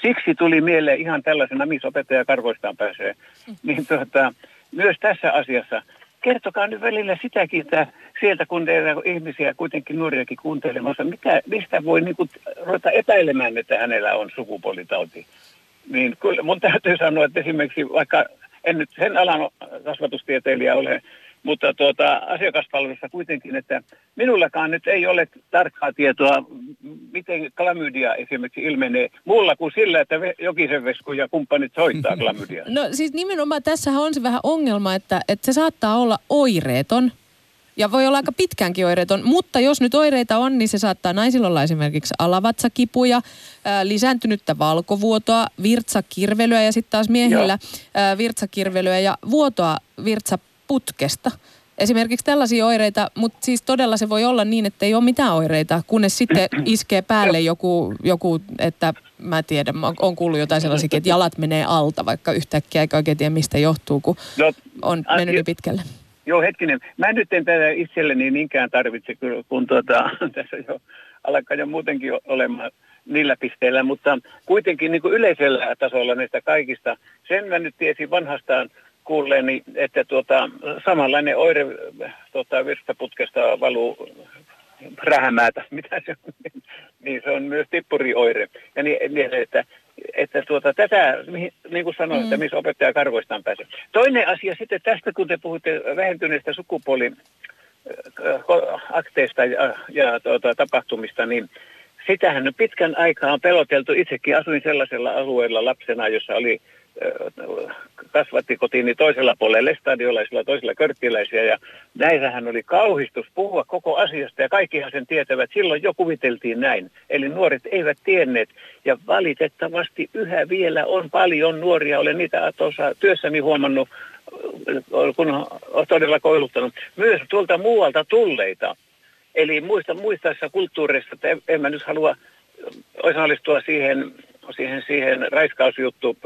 Siksi tuli mieleen ihan tällaisena, missä opettaja karvoistaan pääsee. Niin tuota, myös tässä asiassa kertokaa nyt välillä sitäkin, että sieltä kun teillä on ihmisiä kuitenkin nuoriakin kuuntelemassa, mitä, mistä voi niin kuin, ruveta epäilemään, että hänellä on sukupuolitauti. Niin kyllä mun täytyy sanoa, että esimerkiksi vaikka en nyt sen alan kasvatustieteilijä ole, mutta tuota, asiakaspalvelussa kuitenkin, että minullakaan nyt ei ole tarkkaa tietoa, miten klamydia esimerkiksi ilmenee muulla kuin sillä, että Jokisen Vesku ja kumppanit soittaa klamydia. No siis nimenomaan tässä on se vähän ongelma, että, että se saattaa olla oireeton, ja voi olla aika pitkäänkin oireeton, mutta jos nyt oireita on, niin se saattaa naisilla olla esimerkiksi alavatsakipuja, ää, lisääntynyttä valkovuotoa, virtsakirvelyä ja sitten taas miehillä ää, virtsakirvelyä ja vuotoa virtsaputkesta. Esimerkiksi tällaisia oireita, mutta siis todella se voi olla niin, että ei ole mitään oireita, kunnes sitten iskee päälle joku, joku että mä tiedän, mä oon kuullut jotain sellaisia, että jalat menee alta, vaikka yhtäkkiä eikä oikein tiedä mistä johtuu, kun no, on mennyt pitkälle. Joo, hetkinen. Mä nyt en tätä itselleni niinkään tarvitse, kun tuota, tässä jo alkaa jo muutenkin olemaan niillä pisteillä, mutta kuitenkin niin kuin yleisellä tasolla näistä kaikista. Sen mä nyt tiesin vanhastaan kuulleeni, että tuota, samanlainen oire tuota, virstaputkesta valuu rähämäätä, mitä se on, niin se on myös tippurioire. Ja niin, niin että että tuota, tätä, niin kuin sanoin, mm. että missä opettaja karvoistaan pääsee. Toinen asia sitten tästä, kun te puhutte vähentyneestä sukupuoliakteista ja, ja tuota, tapahtumista, niin sitähän pitkän aikaa on peloteltu. Itsekin asuin sellaisella alueella lapsena, jossa oli kasvatti kotiini toisella puolella lestadiolaisilla, toisella körttiläisiä ja näissähän oli kauhistus puhua koko asiasta ja kaikkihan sen tietävät. Silloin jo kuviteltiin näin. Eli nuoret eivät tienneet ja valitettavasti yhä vielä on paljon nuoria. Olen niitä tuossa työssäni huomannut, kun olen todella kouluttanut, myös tuolta muualta tulleita. Eli muista, muistaessa kulttuureissa, että en, en mä nyt halua osallistua siihen siihen, siihen raiskausjuttu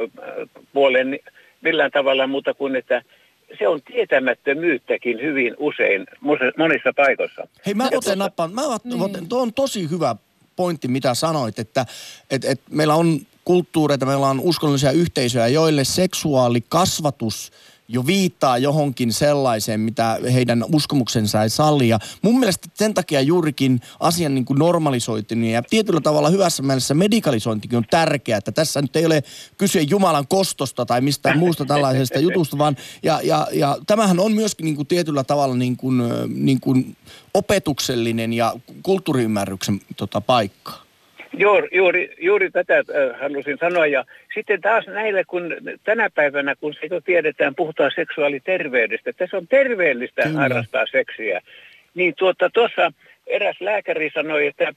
puoleen millään tavalla muuta kuin, että se on tietämättömyyttäkin hyvin usein monissa paikoissa. Hei mä otan nappaan, mä otan, niin. tuo on tosi hyvä pointti, mitä sanoit, että et, et meillä on kulttuureita, meillä on uskonnollisia yhteisöjä, joille seksuaalikasvatus – jo viittaa johonkin sellaiseen, mitä heidän uskomuksensa ei salli. Ja mun mielestä sen takia juurikin asian niin kuin normalisointi ja tietyllä tavalla hyvässä mielessä medikalisointikin on tärkeää, että tässä nyt ei ole kyse Jumalan kostosta tai mistään muusta tällaisesta jutusta, vaan ja, ja, ja tämähän on myöskin niin kuin tietyllä tavalla niin kuin, niin kuin opetuksellinen ja kulttuuriymmärryksen tota, paikka. Juuri, juuri, juuri tätä äh, halusin sanoa. Ja sitten taas näille, kun tänä päivänä, kun se jo tiedetään, puhutaan seksuaaliterveydestä, se on terveellistä Kyllä. harrastaa seksiä. Niin tuota, tuossa eräs lääkäri sanoi, että,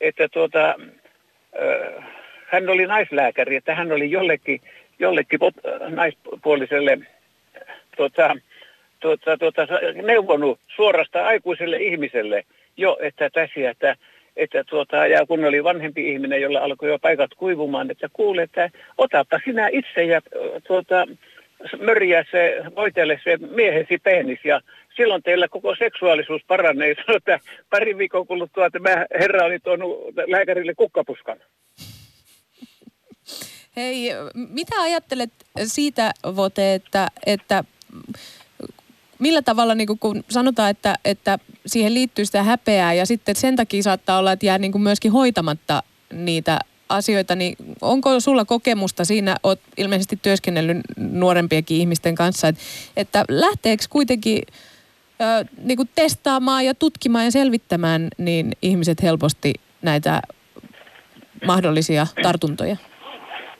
että tuota, äh, hän oli naislääkäri, että hän oli jollekin, jollekin pot, naispuoliselle tuota, tuota, tuota, neuvonut suorasta aikuiselle ihmiselle jo, että tässä, että että tuota, ja kun oli vanhempi ihminen, jolla alkoi jo paikat kuivumaan, että kuule, että otapa sinä itse ja tuota, mörjää se, voitele se miehesi penis ja silloin teillä koko seksuaalisuus paranee. Että pari viikon kuluttua tämä herra oli tuonut lääkärille kukkapuskan. Hei, mitä ajattelet siitä, Vote, että, että millä tavalla, niin kuin, kun sanotaan, että, että siihen liittyy sitä häpeää ja sitten sen takia saattaa olla, että jää niin kuin myöskin hoitamatta niitä asioita, niin onko sulla kokemusta siinä, olet ilmeisesti työskennellyt nuorempiakin ihmisten kanssa, että, että lähteekö kuitenkin ö, niin kuin testaamaan ja tutkimaan ja selvittämään niin ihmiset helposti näitä mahdollisia tartuntoja?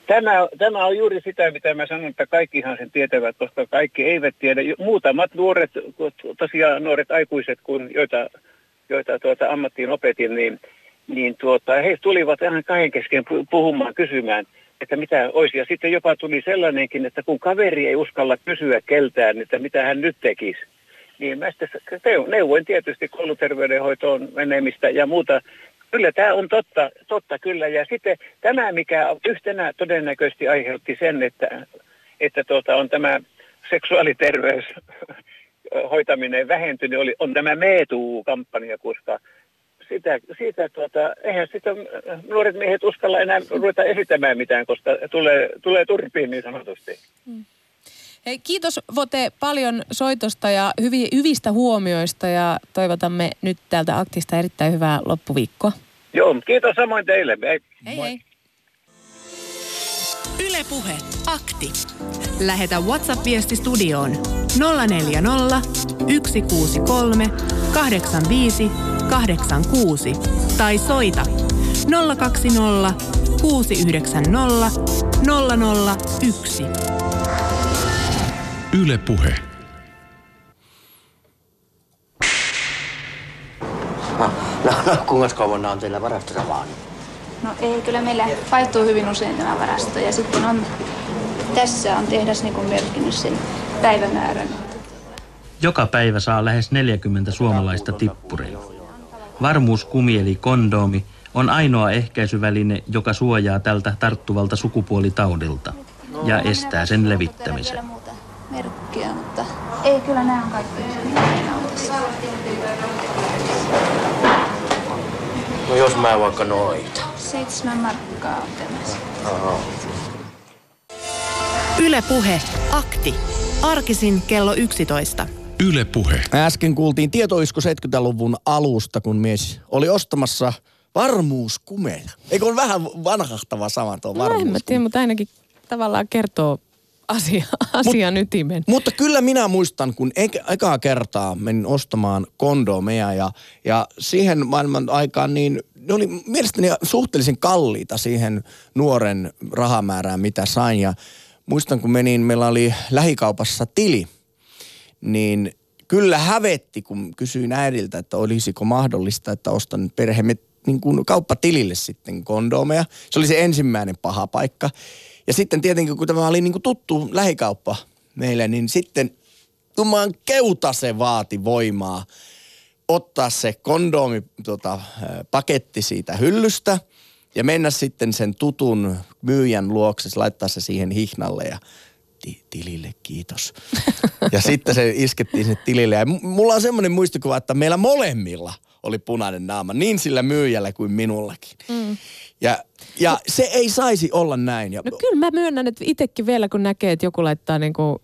Tämä, tämä on juuri sitä, mitä mä sanon, että kaikkihan sen tietävät, koska kaikki eivät tiedä. Muutamat nuoret, tosiaan nuoret aikuiset, kun, joita, joita tuota, ammattiin opetin, niin, niin tuota, he tulivat ihan kahden kesken puhumaan, kysymään, että mitä olisi. Ja sitten jopa tuli sellainenkin, että kun kaveri ei uskalla kysyä keltään, että mitä hän nyt tekisi, niin mä sitten neuvoin tietysti kouluterveydenhoitoon menemistä ja muuta Kyllä tämä on totta, totta kyllä. Ja sitten tämä, mikä yhtenä todennäköisesti aiheutti sen, että, että tuota, on tämä seksuaaliterveys hoitaminen vähentynyt, oli, on tämä Meetuu-kampanja, koska sitä, siitä, tuota, eihän sitä nuoret miehet uskalla enää ruveta esittämään mitään, koska tulee, tulee turpiin niin sanotusti. Hmm. Hei, kiitos Vote paljon soitosta ja hyvi, hyvistä huomioista ja toivotamme nyt täältä Aktista erittäin hyvää loppuviikkoa. Joo, kiitos samoin teille. Hei, hei. hei. Ylepuhe Akti. Lähetä WhatsApp-viesti studioon 040 163 85 86 tai soita 020 690 001. Yle Puhe. No, no, no kuinka kauan on teillä varastossa vaan? No ei, kyllä meillä vaihtuu hyvin usein tämä varasto ja sitten on, tässä on tehdas niin merkinnyt sen päivämäärän. Joka päivä saa lähes 40 suomalaista tippuria. Varmuuskumi eli kondoomi on ainoa ehkäisyväline, joka suojaa tältä tarttuvalta sukupuolitaudilta ja estää sen levittämisen merkkiä, mutta ei kyllä nämä on kaikki No jos mä vaikka noita. Seitsemän markkaa on tämä. Yle Puhe, akti. Arkisin kello 11. Yle Puhe. Äsken kuultiin tietoisko 70-luvun alusta, kun mies oli ostamassa varmuuskumeja. Eikö ole vähän vanhahtava sama tuo varmuuskume? No en mä tiedä, mutta ainakin tavallaan kertoo asia, asian Mut, ytimen. Mutta kyllä minä muistan, kun ekaa kertaa menin ostamaan kondomeja ja, ja siihen maailman aikaan niin ne oli mielestäni suhteellisen kalliita siihen nuoren rahamäärään, mitä sain. Ja muistan, kun menin, meillä oli lähikaupassa tili, niin kyllä hävetti, kun kysyin äidiltä, että olisiko mahdollista, että ostan perheemme niin kuin kauppatilille sitten kondomeja. Se oli se ensimmäinen paha paikka. Ja sitten tietenkin, kun tämä oli niin kuin tuttu lähikauppa meille, niin sitten tummaan keuta se vaati voimaa ottaa se kondoomi tota, paketti siitä hyllystä ja mennä sitten sen tutun myyjän luokse, laittaa se siihen hihnalle ja ti- tilille kiitos. ja sitten se iskettiin sinne tilille. Ja mulla on semmoinen muistikuva, että meillä molemmilla oli punainen naama, niin sillä myyjällä kuin minullakin. Mm. Ja, ja se ei saisi olla näin. Ja... No kyllä mä myönnän, että itsekin vielä kun näkee, että joku laittaa niinku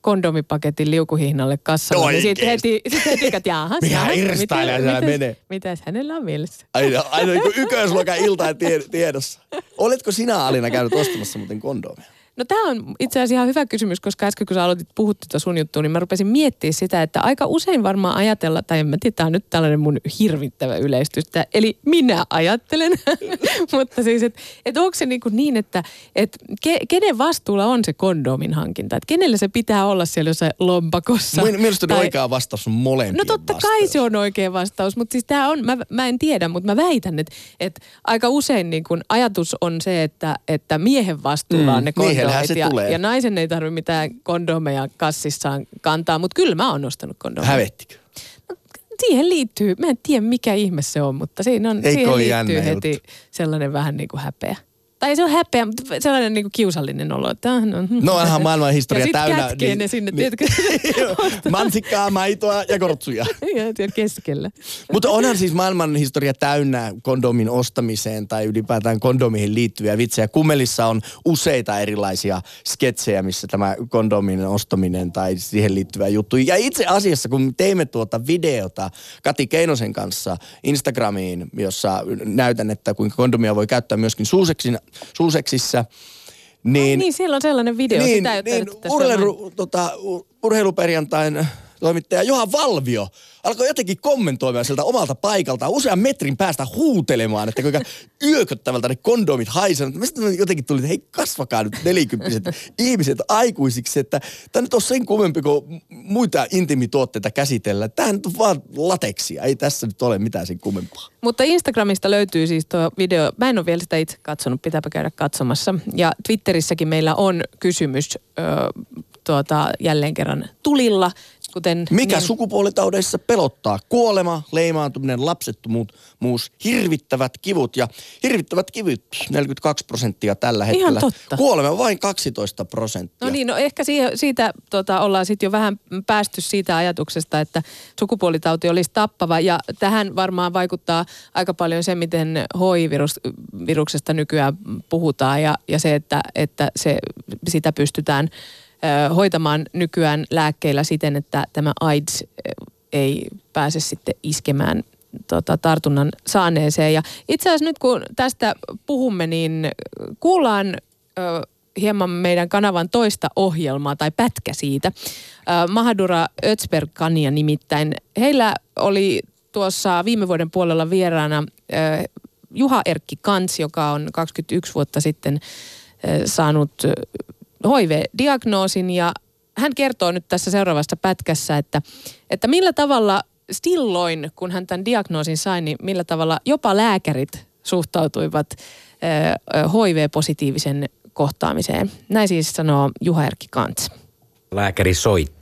kondomipaketin liukuhihnalle kassalle, no niin sitten heti, sit heti että jahas, jahas irstailee mitäs, menee. Mitäs hänellä on mielessä? Aina, aina niin ykkösluokan ilta tiedossa. Oletko sinä Alina käynyt ostamassa muuten kondomia? No tämä on itse asiassa ihan hyvä kysymys, koska äsken kun sä aloitit puhua tuota sun juttua, niin mä rupesin miettimään sitä, että aika usein varmaan ajatella, tai en mä tiedä, tämä on nyt tällainen mun hirvittävä yleistys, eli minä ajattelen, mutta siis, että et onko se niin, kuin niin että et ke, kenen vastuulla on se kondomin hankinta, että kenelle se pitää olla siellä jossain lompakossa. Mielestäni tai... oikea vastaus on molempien No totta vastaus. kai se on oikea vastaus, mutta siis tämä on, mä, mä en tiedä, mutta mä väitän, että, että aika usein niin kuin ajatus on se, että, että miehen vastuulla mm, on ne kondomit se ja, tulee. ja naisen ei tarvitse mitään kondomeja kassissaan kantaa, mutta kyllä mä oon ostanut kondomeja. Hävettikö? No, siihen liittyy, mä en tiedä mikä ihme se on, mutta siinä on, siihen liittyy heti juttu. sellainen vähän niin kuin häpeä. Tai se on häpeä, mutta sellainen niin kuin kiusallinen olo. Että, ah, no, no onhan maailman historia ja täynnä. Ja niin, ne sinne, niin, tiedätkö? Mansikkaa, maitoa ja kortsuja. ja keskellä. mutta onhan siis maailman historia täynnä kondomin ostamiseen tai ylipäätään kondomiin liittyviä vitsejä. Kummelissa on useita erilaisia sketsejä, missä tämä kondomin ostaminen tai siihen liittyvä juttu. Ja itse asiassa, kun teimme tuota videota Kati Keinosen kanssa Instagramiin, jossa näytän, että kuinka kondomia voi käyttää myöskin suuseksin suuseksissä. Niin, Ai niin, siellä on sellainen video, niin, sitä ei niin, urheilu, tota, urheiluperjantain toimittaja Johan Valvio alkoi jotenkin kommentoimaan sieltä omalta paikaltaan usean metrin päästä huutelemaan, että kuinka yököttävältä ne kondomit haisevat. Sitten jotenkin tuli, että hei kasvakaa nyt nelikymppiset ihmiset aikuisiksi, että tämä nyt on sen kummempi kuin muita intimituotteita käsitellä. Tämä nyt on vaan lateksia, ei tässä nyt ole mitään sen kummempaa. Mutta Instagramista löytyy siis tuo video. Mä en ole vielä sitä itse katsonut, pitääpä käydä katsomassa. Ja Twitterissäkin meillä on kysymys ö, tuota, jälleen kerran tulilla. Kuten Mikä niin, sukupuolitaudeissa pelottaa? Kuolema, leimaantuminen, lapsettomuus, hirvittävät kivut. Ja hirvittävät kivut 42 prosenttia tällä Ihan hetkellä. totta. Kuolema vain 12 prosenttia. No niin, no ehkä siihen, siitä tota, ollaan sitten jo vähän päästy siitä ajatuksesta, että sukupuolitauti olisi tappava. Ja tähän varmaan vaikuttaa aika paljon se, miten HIV-viruksesta nykyään puhutaan ja, ja se, että, että se, sitä pystytään hoitamaan nykyään lääkkeillä siten, että tämä AIDS ei pääse sitten iskemään tota, tartunnan saaneeseen. Ja itse asiassa nyt kun tästä puhumme, niin kuullaan ö, hieman meidän kanavan toista ohjelmaa tai pätkä siitä. Ö, Mahadura Ötsbergania nimittäin. Heillä oli tuossa viime vuoden puolella vieraana ö, Juha Erkki Kans, joka on 21 vuotta sitten saanut HIV-diagnoosin ja hän kertoo nyt tässä seuraavassa pätkässä, että, että millä tavalla silloin, kun hän tämän diagnoosin sai, niin millä tavalla jopa lääkärit suhtautuivat HIV-positiivisen kohtaamiseen. Näin siis sanoo Juha Erkki Kants. Lääkäri soitti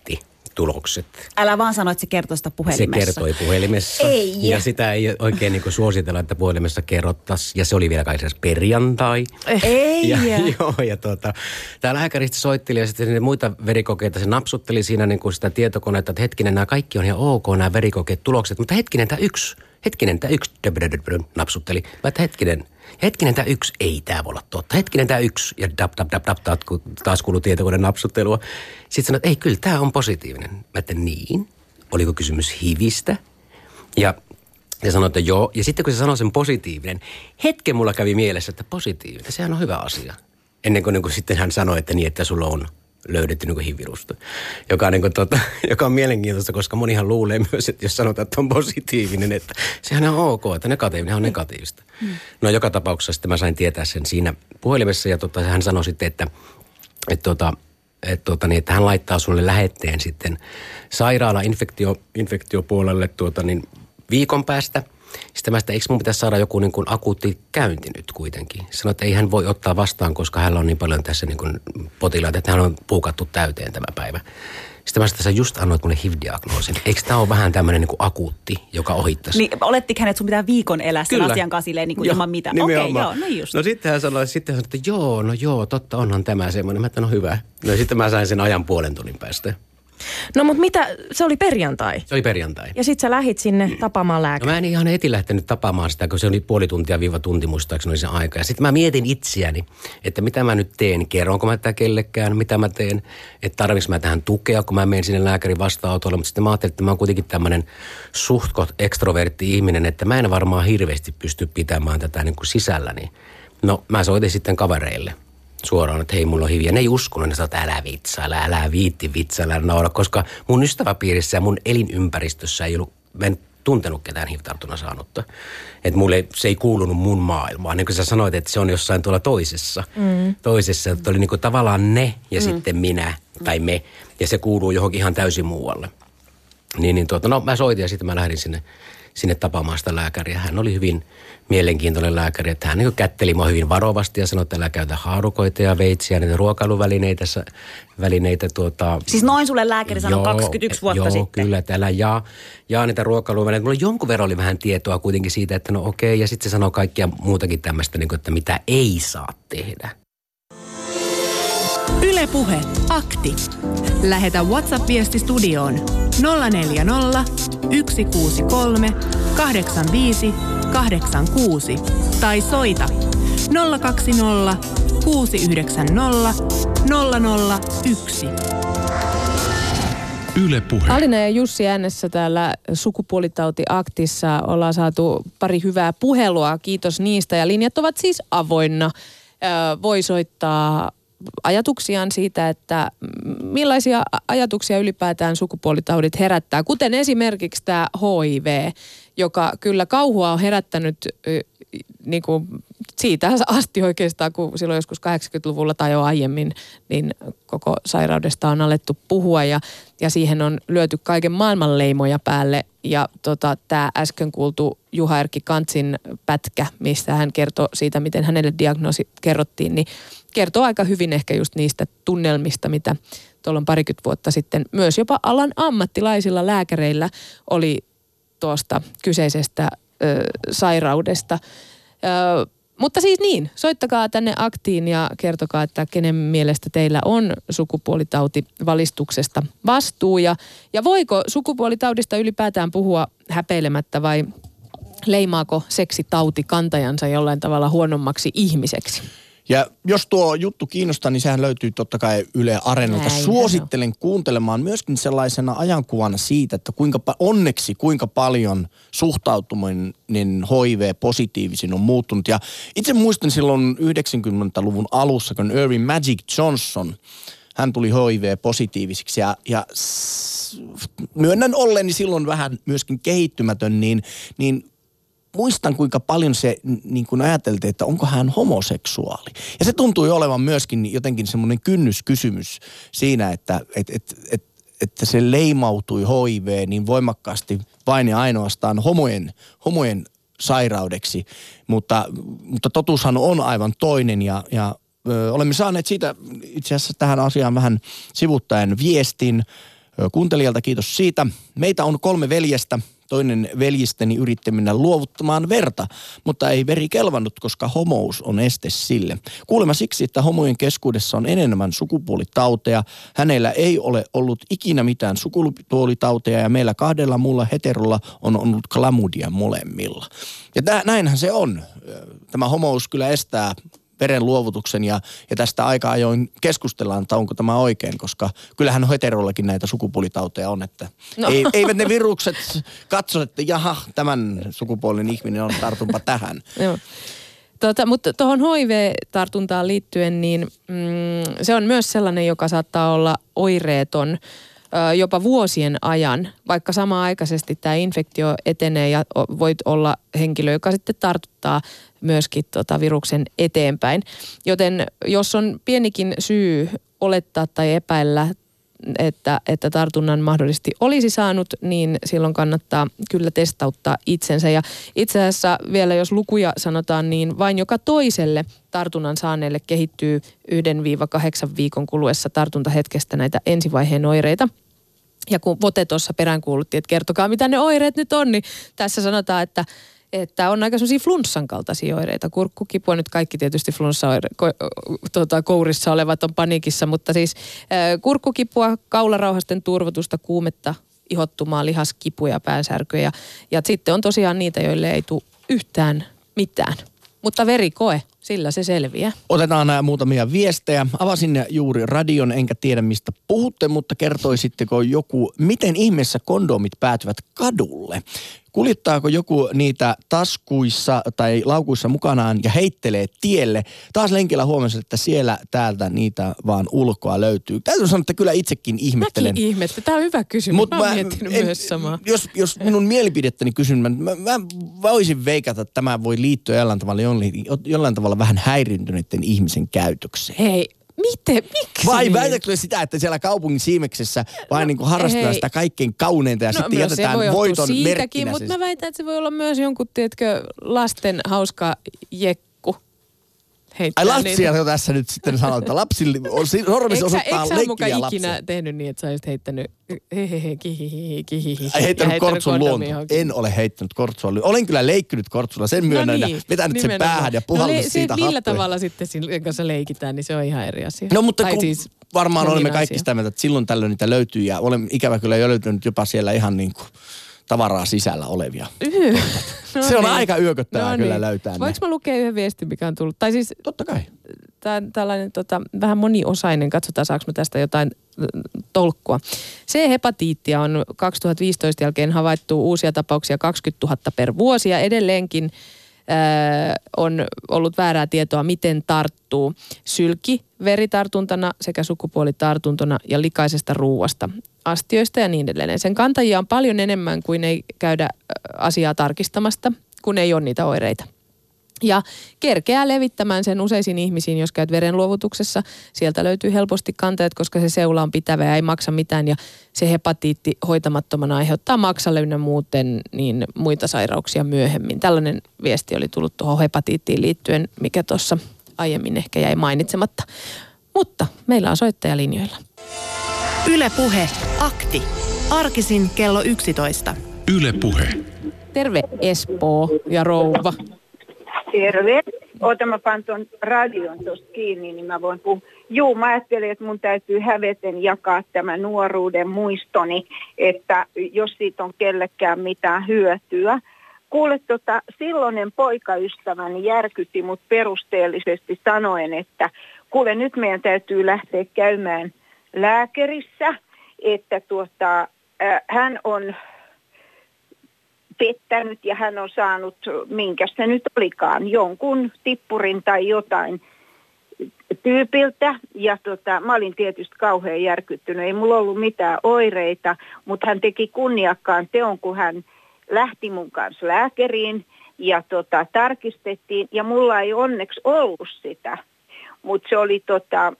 tulokset. Älä vaan sano, että se kertoo sitä puhelimessa. Se kertoi puhelimessa. Ei. Ja sitä ei oikein niin suositella, että puhelimessa kerrottaisiin. Ja se oli vielä kai se perjantai. Ei. Ja, joo, ja tuota, tämä lääkäri sitten soitteli ja sitten muita verikokeita se napsutteli siinä niin kuin sitä tietokonetta, että hetkinen, nämä kaikki on ihan ok, nämä verikokeet, tulokset, mutta hetkinen, tämä yksi, hetkinen, tämä yksi, napsutteli. Mä että hetkinen, hetkinen, tämä yksi, ei tämä voi olla totta. Hetkinen, tämä yksi, ja dap, dap, dap, dap, taas kuului tietokoneen napsuttelua. Sitten sanoin, että ei, kyllä tämä on positiivinen. Mä että niin, oliko kysymys hivistä? Ja ja sanoi, että joo. Ja sitten kun se sanoi sen positiivinen, hetken mulla kävi mielessä, että positiivinen, sehän on hyvä asia. Ennen kuin, niin kuin sitten hän sanoi, että niin, että sulla on löydetty niin HIV-virusta. Joka, on niin kuin, tota, joka on mielenkiintoista, koska monihan luulee myös, että jos sanotaan, että on positiivinen, että sehän on ok, että negatiivinen on negatiivista. Mm. No joka tapauksessa sitten mä sain tietää sen siinä puhelimessa ja tota, hän sanoi sitten, että, että, tota, että, tota, niin, että hän laittaa sulle lähetteen sitten sairaala infektio, infektiopuolelle tuota, niin viikon päästä. Sitten mä sitä, eikö mun pitäisi saada joku niin kuin akuutti käynti nyt kuitenkin. Sanoin, että ei hän voi ottaa vastaan, koska hänellä on niin paljon tässä niin kuin potilaita, että hän on puukattu täyteen tämä päivä. Sitten mä sitä just annoit mulle HIV-diagnoosin. Eikö tämä ole vähän tämmöinen niin kuin akuutti, joka ohittaisi? Niin, olettiko hän, että sun pitää viikon elää sen asian kanssa silleen, niin kuin ilman mitään? Okei, okay, joo, no just. No sitten hän sanoi, sitten hän sanoi, että joo, no joo, totta onhan tämä semmoinen. Mä että no hyvä. No sitten mä sain sen ajan puolen tunnin päästä. No mutta mitä, se oli perjantai. Se oli perjantai. Ja sit sä lähit sinne tapaamaan No lääkäriä. mä en ihan heti lähtenyt tapaamaan sitä, kun se oli puoli tuntia viiva tunti muistaakseni oli se aika. Ja sitten mä mietin itseäni, että mitä mä nyt teen, kerronko mä tätä kellekään, mitä mä teen, että tarvitsen mä tähän tukea, kun mä menen sinne lääkärin vastaanotolle. Mutta sitten mä ajattelin, että mä oon kuitenkin tämmöinen suhtkot ekstrovertti ihminen, että mä en varmaan hirveästi pysty pitämään tätä niin kuin sisälläni. No mä soitin sitten kavereille suoraan, että hei, mulla on hiviä. Ne ei uskonut, ne sanoi, että älä vitsailla, älä viitti vitsailla, naura, koska mun ystäväpiirissä ja mun elinympäristössä ei ollut, mä en tuntenut ketään HIV-tartunnan saanutta. Että mulle se ei kuulunut mun maailmaan. Niin kuin sä sanoit, että se on jossain tuolla toisessa. Mm. Toisessa, että oli niin kuin tavallaan ne ja mm. sitten minä tai me. Ja se kuuluu johonkin ihan täysin muualle. Niin, niin tuota, no mä soitin ja sitten mä lähdin sinne, sinne tapaamaan sitä lääkäriä. Hän oli hyvin mielenkiintoinen lääkäri, että hän niin kätteli mua hyvin varovasti ja sanoi, että älä käytä haarukoita ja veitsiä, niitä ruokailuvälineitä, välineitä tuota, Siis noin sulle lääkäri sanoi 21 vuotta joo, sitten. kyllä, että älä jaa, jaa niitä ruokailuvälineitä. Mulla jonkun verran oli vähän tietoa kuitenkin siitä, että no okei, ja sitten se sanoi kaikkia muutakin tämmöistä, niin kuin, että mitä ei saa tehdä. Ylepuhe akti. Lähetä WhatsApp-viesti studioon 040 163 85 86 tai soita 020 690 001. Yle Puhe. Alina ja Jussi äänessä täällä sukupuolitautiaktissa ollaan saatu pari hyvää puhelua. Kiitos niistä ja linjat ovat siis avoinna. Ö, voi soittaa ajatuksiaan siitä, että millaisia ajatuksia ylipäätään sukupuolitaudit herättää, kuten esimerkiksi tämä HIV, joka kyllä kauhua on herättänyt niin kuin siitä asti oikeastaan, kun silloin joskus 80-luvulla tai jo aiemmin, niin koko sairaudesta on alettu puhua ja, ja siihen on lyöty kaiken maailman leimoja päälle. Ja tota, tämä äsken kuultu Juha Erkki Kantsin pätkä, mistä hän kertoo siitä, miten hänelle diagnoosi kerrottiin, niin kertoo aika hyvin ehkä just niistä tunnelmista, mitä tuolla parikymmentä vuotta sitten myös jopa alan ammattilaisilla lääkäreillä oli tuosta kyseisestä ö, sairaudesta. Ö, mutta siis niin, soittakaa tänne aktiin ja kertokaa, että kenen mielestä teillä on sukupuolitautivalistuksesta vastuu. Ja, ja voiko sukupuolitaudista ylipäätään puhua häpeilemättä vai leimaako seksitauti kantajansa jollain tavalla huonommaksi ihmiseksi? Ja jos tuo juttu kiinnostaa, niin sehän löytyy totta kai Yle Areenalta. Suosittelen no. kuuntelemaan myöskin sellaisena ajankuvana siitä, että kuinka onneksi kuinka paljon suhtautuminen HIV-positiivisin on muuttunut. Ja itse muistan silloin 90-luvun alussa, kun Irving Magic Johnson, hän tuli HIV-positiivisiksi ja, ja myönnän olleni silloin vähän myöskin kehittymätön, niin, niin muistan kuinka paljon se niin kuin ajateltiin, että onko hän homoseksuaali. Ja se tuntui olevan myöskin jotenkin semmoinen kynnyskysymys siinä, että et, et, et, että se leimautui HIV niin voimakkaasti vain ja ainoastaan homojen, homojen sairaudeksi. Mutta, mutta totuushan on aivan toinen ja, ja ö, olemme saaneet siitä itse asiassa tähän asiaan vähän sivuttaen viestin kuuntelijalta, kiitos siitä. Meitä on kolme veljestä – Toinen veljisteni yritti mennä luovuttamaan verta, mutta ei veri kelvannut, koska homous on este sille. Kuulemma siksi, että homojen keskuudessa on enemmän sukupuolitauteja. Hänellä ei ole ollut ikinä mitään sukupuolitauteja ja meillä kahdella muulla heterolla on ollut klamudia molemmilla. Ja näinhän se on. Tämä homous kyllä estää verenluovutuksen ja, ja tästä aika ajoin keskustellaan, että onko tämä oikein, koska kyllähän heterollakin näitä sukupuolitauteja on, että no. ei, eivät ne virukset katso, että jaha, tämän sukupuolen ihminen on, tartunpa tähän. Joo. Tota, mutta tuohon HIV-tartuntaan liittyen, niin mm, se on myös sellainen, joka saattaa olla oireeton jopa vuosien ajan, vaikka samaaikaisesti tämä infektio etenee ja voit olla henkilö, joka sitten tartuttaa myöskin tota viruksen eteenpäin. Joten jos on pienikin syy olettaa tai epäillä että, että tartunnan mahdollisesti olisi saanut, niin silloin kannattaa kyllä testauttaa itsensä. Ja itse asiassa vielä jos lukuja sanotaan, niin vain joka toiselle tartunnan saaneelle kehittyy 1-8 viikon kuluessa tartuntahetkestä näitä ensivaiheen oireita. Ja kun Vote tuossa peräänkuulutti, että kertokaa mitä ne oireet nyt on, niin tässä sanotaan, että että on aika sellaisia flunssan kaltaisia oireita. Kurkkukipua nyt kaikki tietysti flunssa ko, tuota, kourissa olevat on paniikissa, mutta siis äh, kurkkukipua, kaularauhasten turvotusta, kuumetta, ihottumaa, lihaskipuja, päänsärkyjä. Ja sitten on tosiaan niitä, joille ei tule yhtään mitään. Mutta verikoe, sillä se selviää. Otetaan nämä muutamia viestejä. Avasin juuri radion, enkä tiedä mistä puhutte, mutta kertoisitteko joku, miten ihmeessä kondomit päätyvät kadulle? Kuljettaako joku niitä taskuissa tai laukuissa mukanaan ja heittelee tielle? Taas lenkillä huomasin, että siellä täältä niitä vaan ulkoa löytyy. Täytyy sanoa, että kyllä itsekin ihmettelen. Mäkin ihmettelen. Tämä on hyvä kysymys. Mut mä, mä en, myös samaa. Jos, jos minun mielipidettäni kysyn, mä, mä, mä voisin veikata, että tämä voi liittyä jollain tavalla, jollain tavalla vähän häirintyneiden ihmisen käytökseen. Hei, Miten? Miksi? Vai väitätkö sitä, että siellä kaupungin siimeksessä vain no, niin harrastetaan hei. sitä kaikkein kauneinta ja no, sitten jätetään voi voiton siitäkin, mutta mä väitän, että se voi olla myös jonkun, tiedätkö, lasten hauska jekku Ai lapsia niitä. tässä nyt sitten sanotaan, että lapsi sormissa osoittaa leikkiä lapsia. ikinä tehnyt niin, että sä olisit heittänyt hehehe, kihihi, kihihi. Ai heittänyt kortsun luonto. En ole heittänyt kortsua. Olen kyllä leikkynyt kortsulla, sen myönnän no niin, ja vetänyt sen päähän ja puhallus no, le- siitä Millä tavalla sitten sen kanssa leikitään, niin se on ihan eri asia. No mutta tai kun siis, varmaan olemme kaikki sitä mieltä, että silloin tällöin niitä löytyy ja olen ikävä kyllä jo löytynyt jopa siellä ihan niin kuin tavaraa sisällä olevia. Yh. No se on niin. aika yököttävää no kyllä niin. löytää Voinko mä lukea yhden viestin, mikä on tullut? Tai siis, Totta kai. Tää, tällainen tota, vähän moniosainen, katsotaan saako tästä jotain tolkkua. C-hepatiittia on 2015 jälkeen havaittu uusia tapauksia 20 000 per vuosi ja edelleenkin on ollut väärää tietoa, miten tarttuu sylki veritartuntana sekä sukupuolitartuntona ja likaisesta ruuasta, astioista ja niin edelleen. Sen kantajia on paljon enemmän kuin ei käydä asiaa tarkistamasta, kun ei ole niitä oireita. Ja kerkeää levittämään sen useisiin ihmisiin, jos käyt verenluovutuksessa. Sieltä löytyy helposti kanteet, koska se seula on pitävä ja ei maksa mitään. Ja se hepatiitti hoitamattomana aiheuttaa maksalle ynnä muuten niin muita sairauksia myöhemmin. Tällainen viesti oli tullut tuohon hepatiittiin liittyen, mikä tuossa aiemmin ehkä jäi mainitsematta. Mutta meillä on soittajalinjoilla. Ylepuhe akti. Arkisin kello 11. Ylepuhe. Terve Espoo ja rouva. Terve. Ota mä pan ton radion tuosta kiinni, niin mä voin puhua. Juu, mä ajattelin, että mun täytyy häveten jakaa tämä nuoruuden muistoni, että jos siitä on kellekään mitään hyötyä. Kuule, tota, silloinen poikaystäväni järkytti mut perusteellisesti sanoen, että kuule nyt meidän täytyy lähteä käymään lääkärissä, että tuota, äh, hän on pettänyt ja hän on saanut, minkä se nyt olikaan, jonkun tippurin tai jotain tyypiltä. Ja tota, mä olin tietysti kauhean järkyttynyt. Ei mulla ollut mitään oireita, mutta hän teki kunniakkaan teon, kun hän lähti mun kanssa lääkäriin ja tota, tarkistettiin. Ja mulla ei onneksi ollut sitä, mutta se oli tota,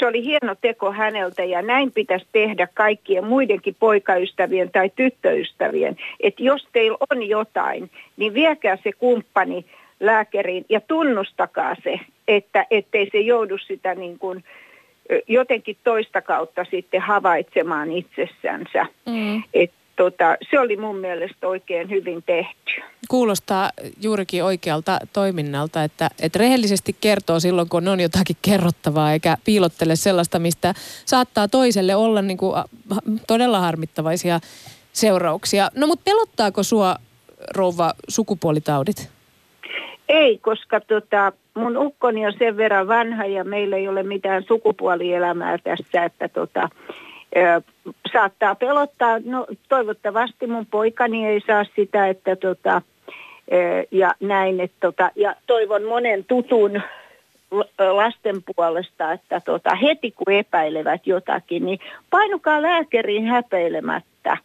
se oli hieno teko häneltä ja näin pitäisi tehdä kaikkien muidenkin poikaystävien tai tyttöystävien. Että jos teillä on jotain, niin viekää se kumppani lääkäriin ja tunnustakaa se, että ettei se joudu sitä niin kuin jotenkin toista kautta sitten havaitsemaan itsessänsä. Mm. Et tota, se oli mun mielestä oikein hyvin tehty. Kuulostaa juurikin oikealta toiminnalta, että, että rehellisesti kertoo silloin, kun on jotakin kerrottavaa, eikä piilottele sellaista, mistä saattaa toiselle olla niin kuin todella harmittavaisia seurauksia. No mutta pelottaako sua, rouva, sukupuolitaudit? Ei, koska tota, mun ukkoni on sen verran vanha ja meillä ei ole mitään sukupuolielämää tässä, että tota, saattaa pelottaa. No toivottavasti mun poikani ei saa sitä, että tota, ja näin, että tota, ja toivon monen tutun lasten puolesta, että tota, heti kun epäilevät jotakin, niin painukaa lääkäriin häpeilemättä.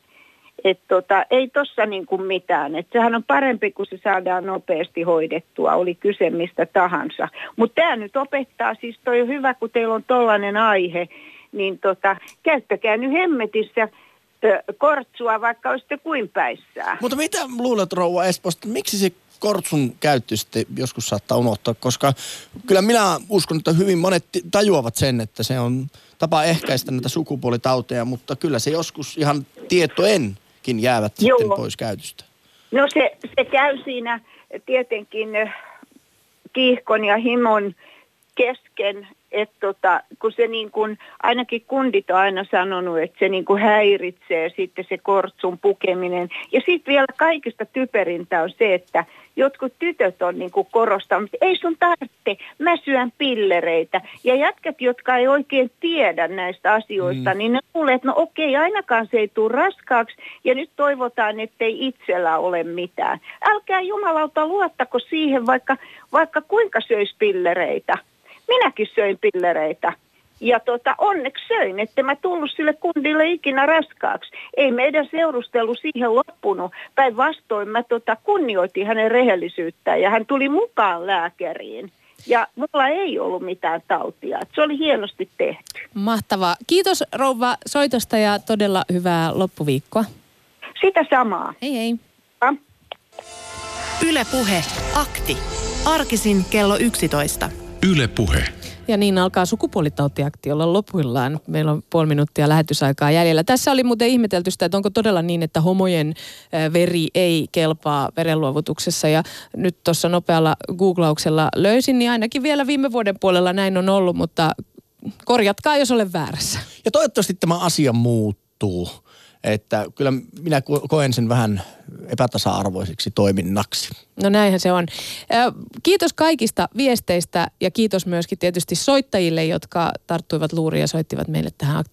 Et tota, ei tossa niinku mitään. Et sehän on parempi, kun se saadaan nopeasti hoidettua, oli kyse mistä tahansa. Mutta tämä nyt opettaa, siis toi on hyvä, kun teillä on tollainen aihe, niin tota, käyttäkää nyt hemmetissä kortsua, vaikka olisitte kuin päissään. Mutta mitä luulet, rouva Esposta, miksi se kortsun käyttö sitten joskus saattaa unohtaa, koska kyllä minä uskon, että hyvin monet tajuavat sen, että se on tapa ehkäistä näitä sukupuolitauteja, mutta kyllä se joskus ihan tietoenkin jäävät Joo. sitten pois käytöstä. No se, se käy siinä tietenkin kiihkon ja himon kesken, että tota, kun se niin kuin, ainakin kundit on aina sanonut, että se niin kuin häiritsee sitten se kortsun pukeminen. Ja sitten vielä kaikista typerintä on se, että jotkut tytöt on niin kuin korostanut, että ei sun tarvitse, mä syön pillereitä. Ja jätkät, jotka ei oikein tiedä näistä asioista, mm. niin ne luulee, että no okei, ainakaan se ei tule raskaaksi ja nyt toivotaan, ettei itsellä ole mitään. Älkää jumalauta luottako siihen, vaikka, vaikka kuinka söisi pillereitä minäkin söin pillereitä. Ja tota, onneksi söin, että mä tullut sille kundille ikinä raskaaksi. Ei meidän seurustelu siihen loppunut. Päinvastoin mä tota, kunnioitin hänen rehellisyyttään ja hän tuli mukaan lääkäriin. Ja mulla ei ollut mitään tautia. Se oli hienosti tehty. Mahtavaa. Kiitos rouva soitosta ja todella hyvää loppuviikkoa. Sitä samaa. Hei hei. Ja. Yle Puhe. Akti. Arkisin kello 11. Yle Puhe. Ja niin alkaa sukupuolitautiakti olla lopuillaan. Meillä on puoli minuuttia lähetysaikaa jäljellä. Tässä oli muuten ihmetelty sitä, että onko todella niin, että homojen veri ei kelpaa verenluovutuksessa. Ja nyt tuossa nopealla googlauksella löysin, niin ainakin vielä viime vuoden puolella näin on ollut, mutta korjatkaa, jos olen väärässä. Ja toivottavasti tämä asia muuttuu. Että kyllä minä koen sen vähän epätasa-arvoiseksi toiminnaksi. No näinhän se on. Kiitos kaikista viesteistä ja kiitos myöskin tietysti soittajille, jotka tarttuivat luuriin ja soittivat meille tähän aktiin.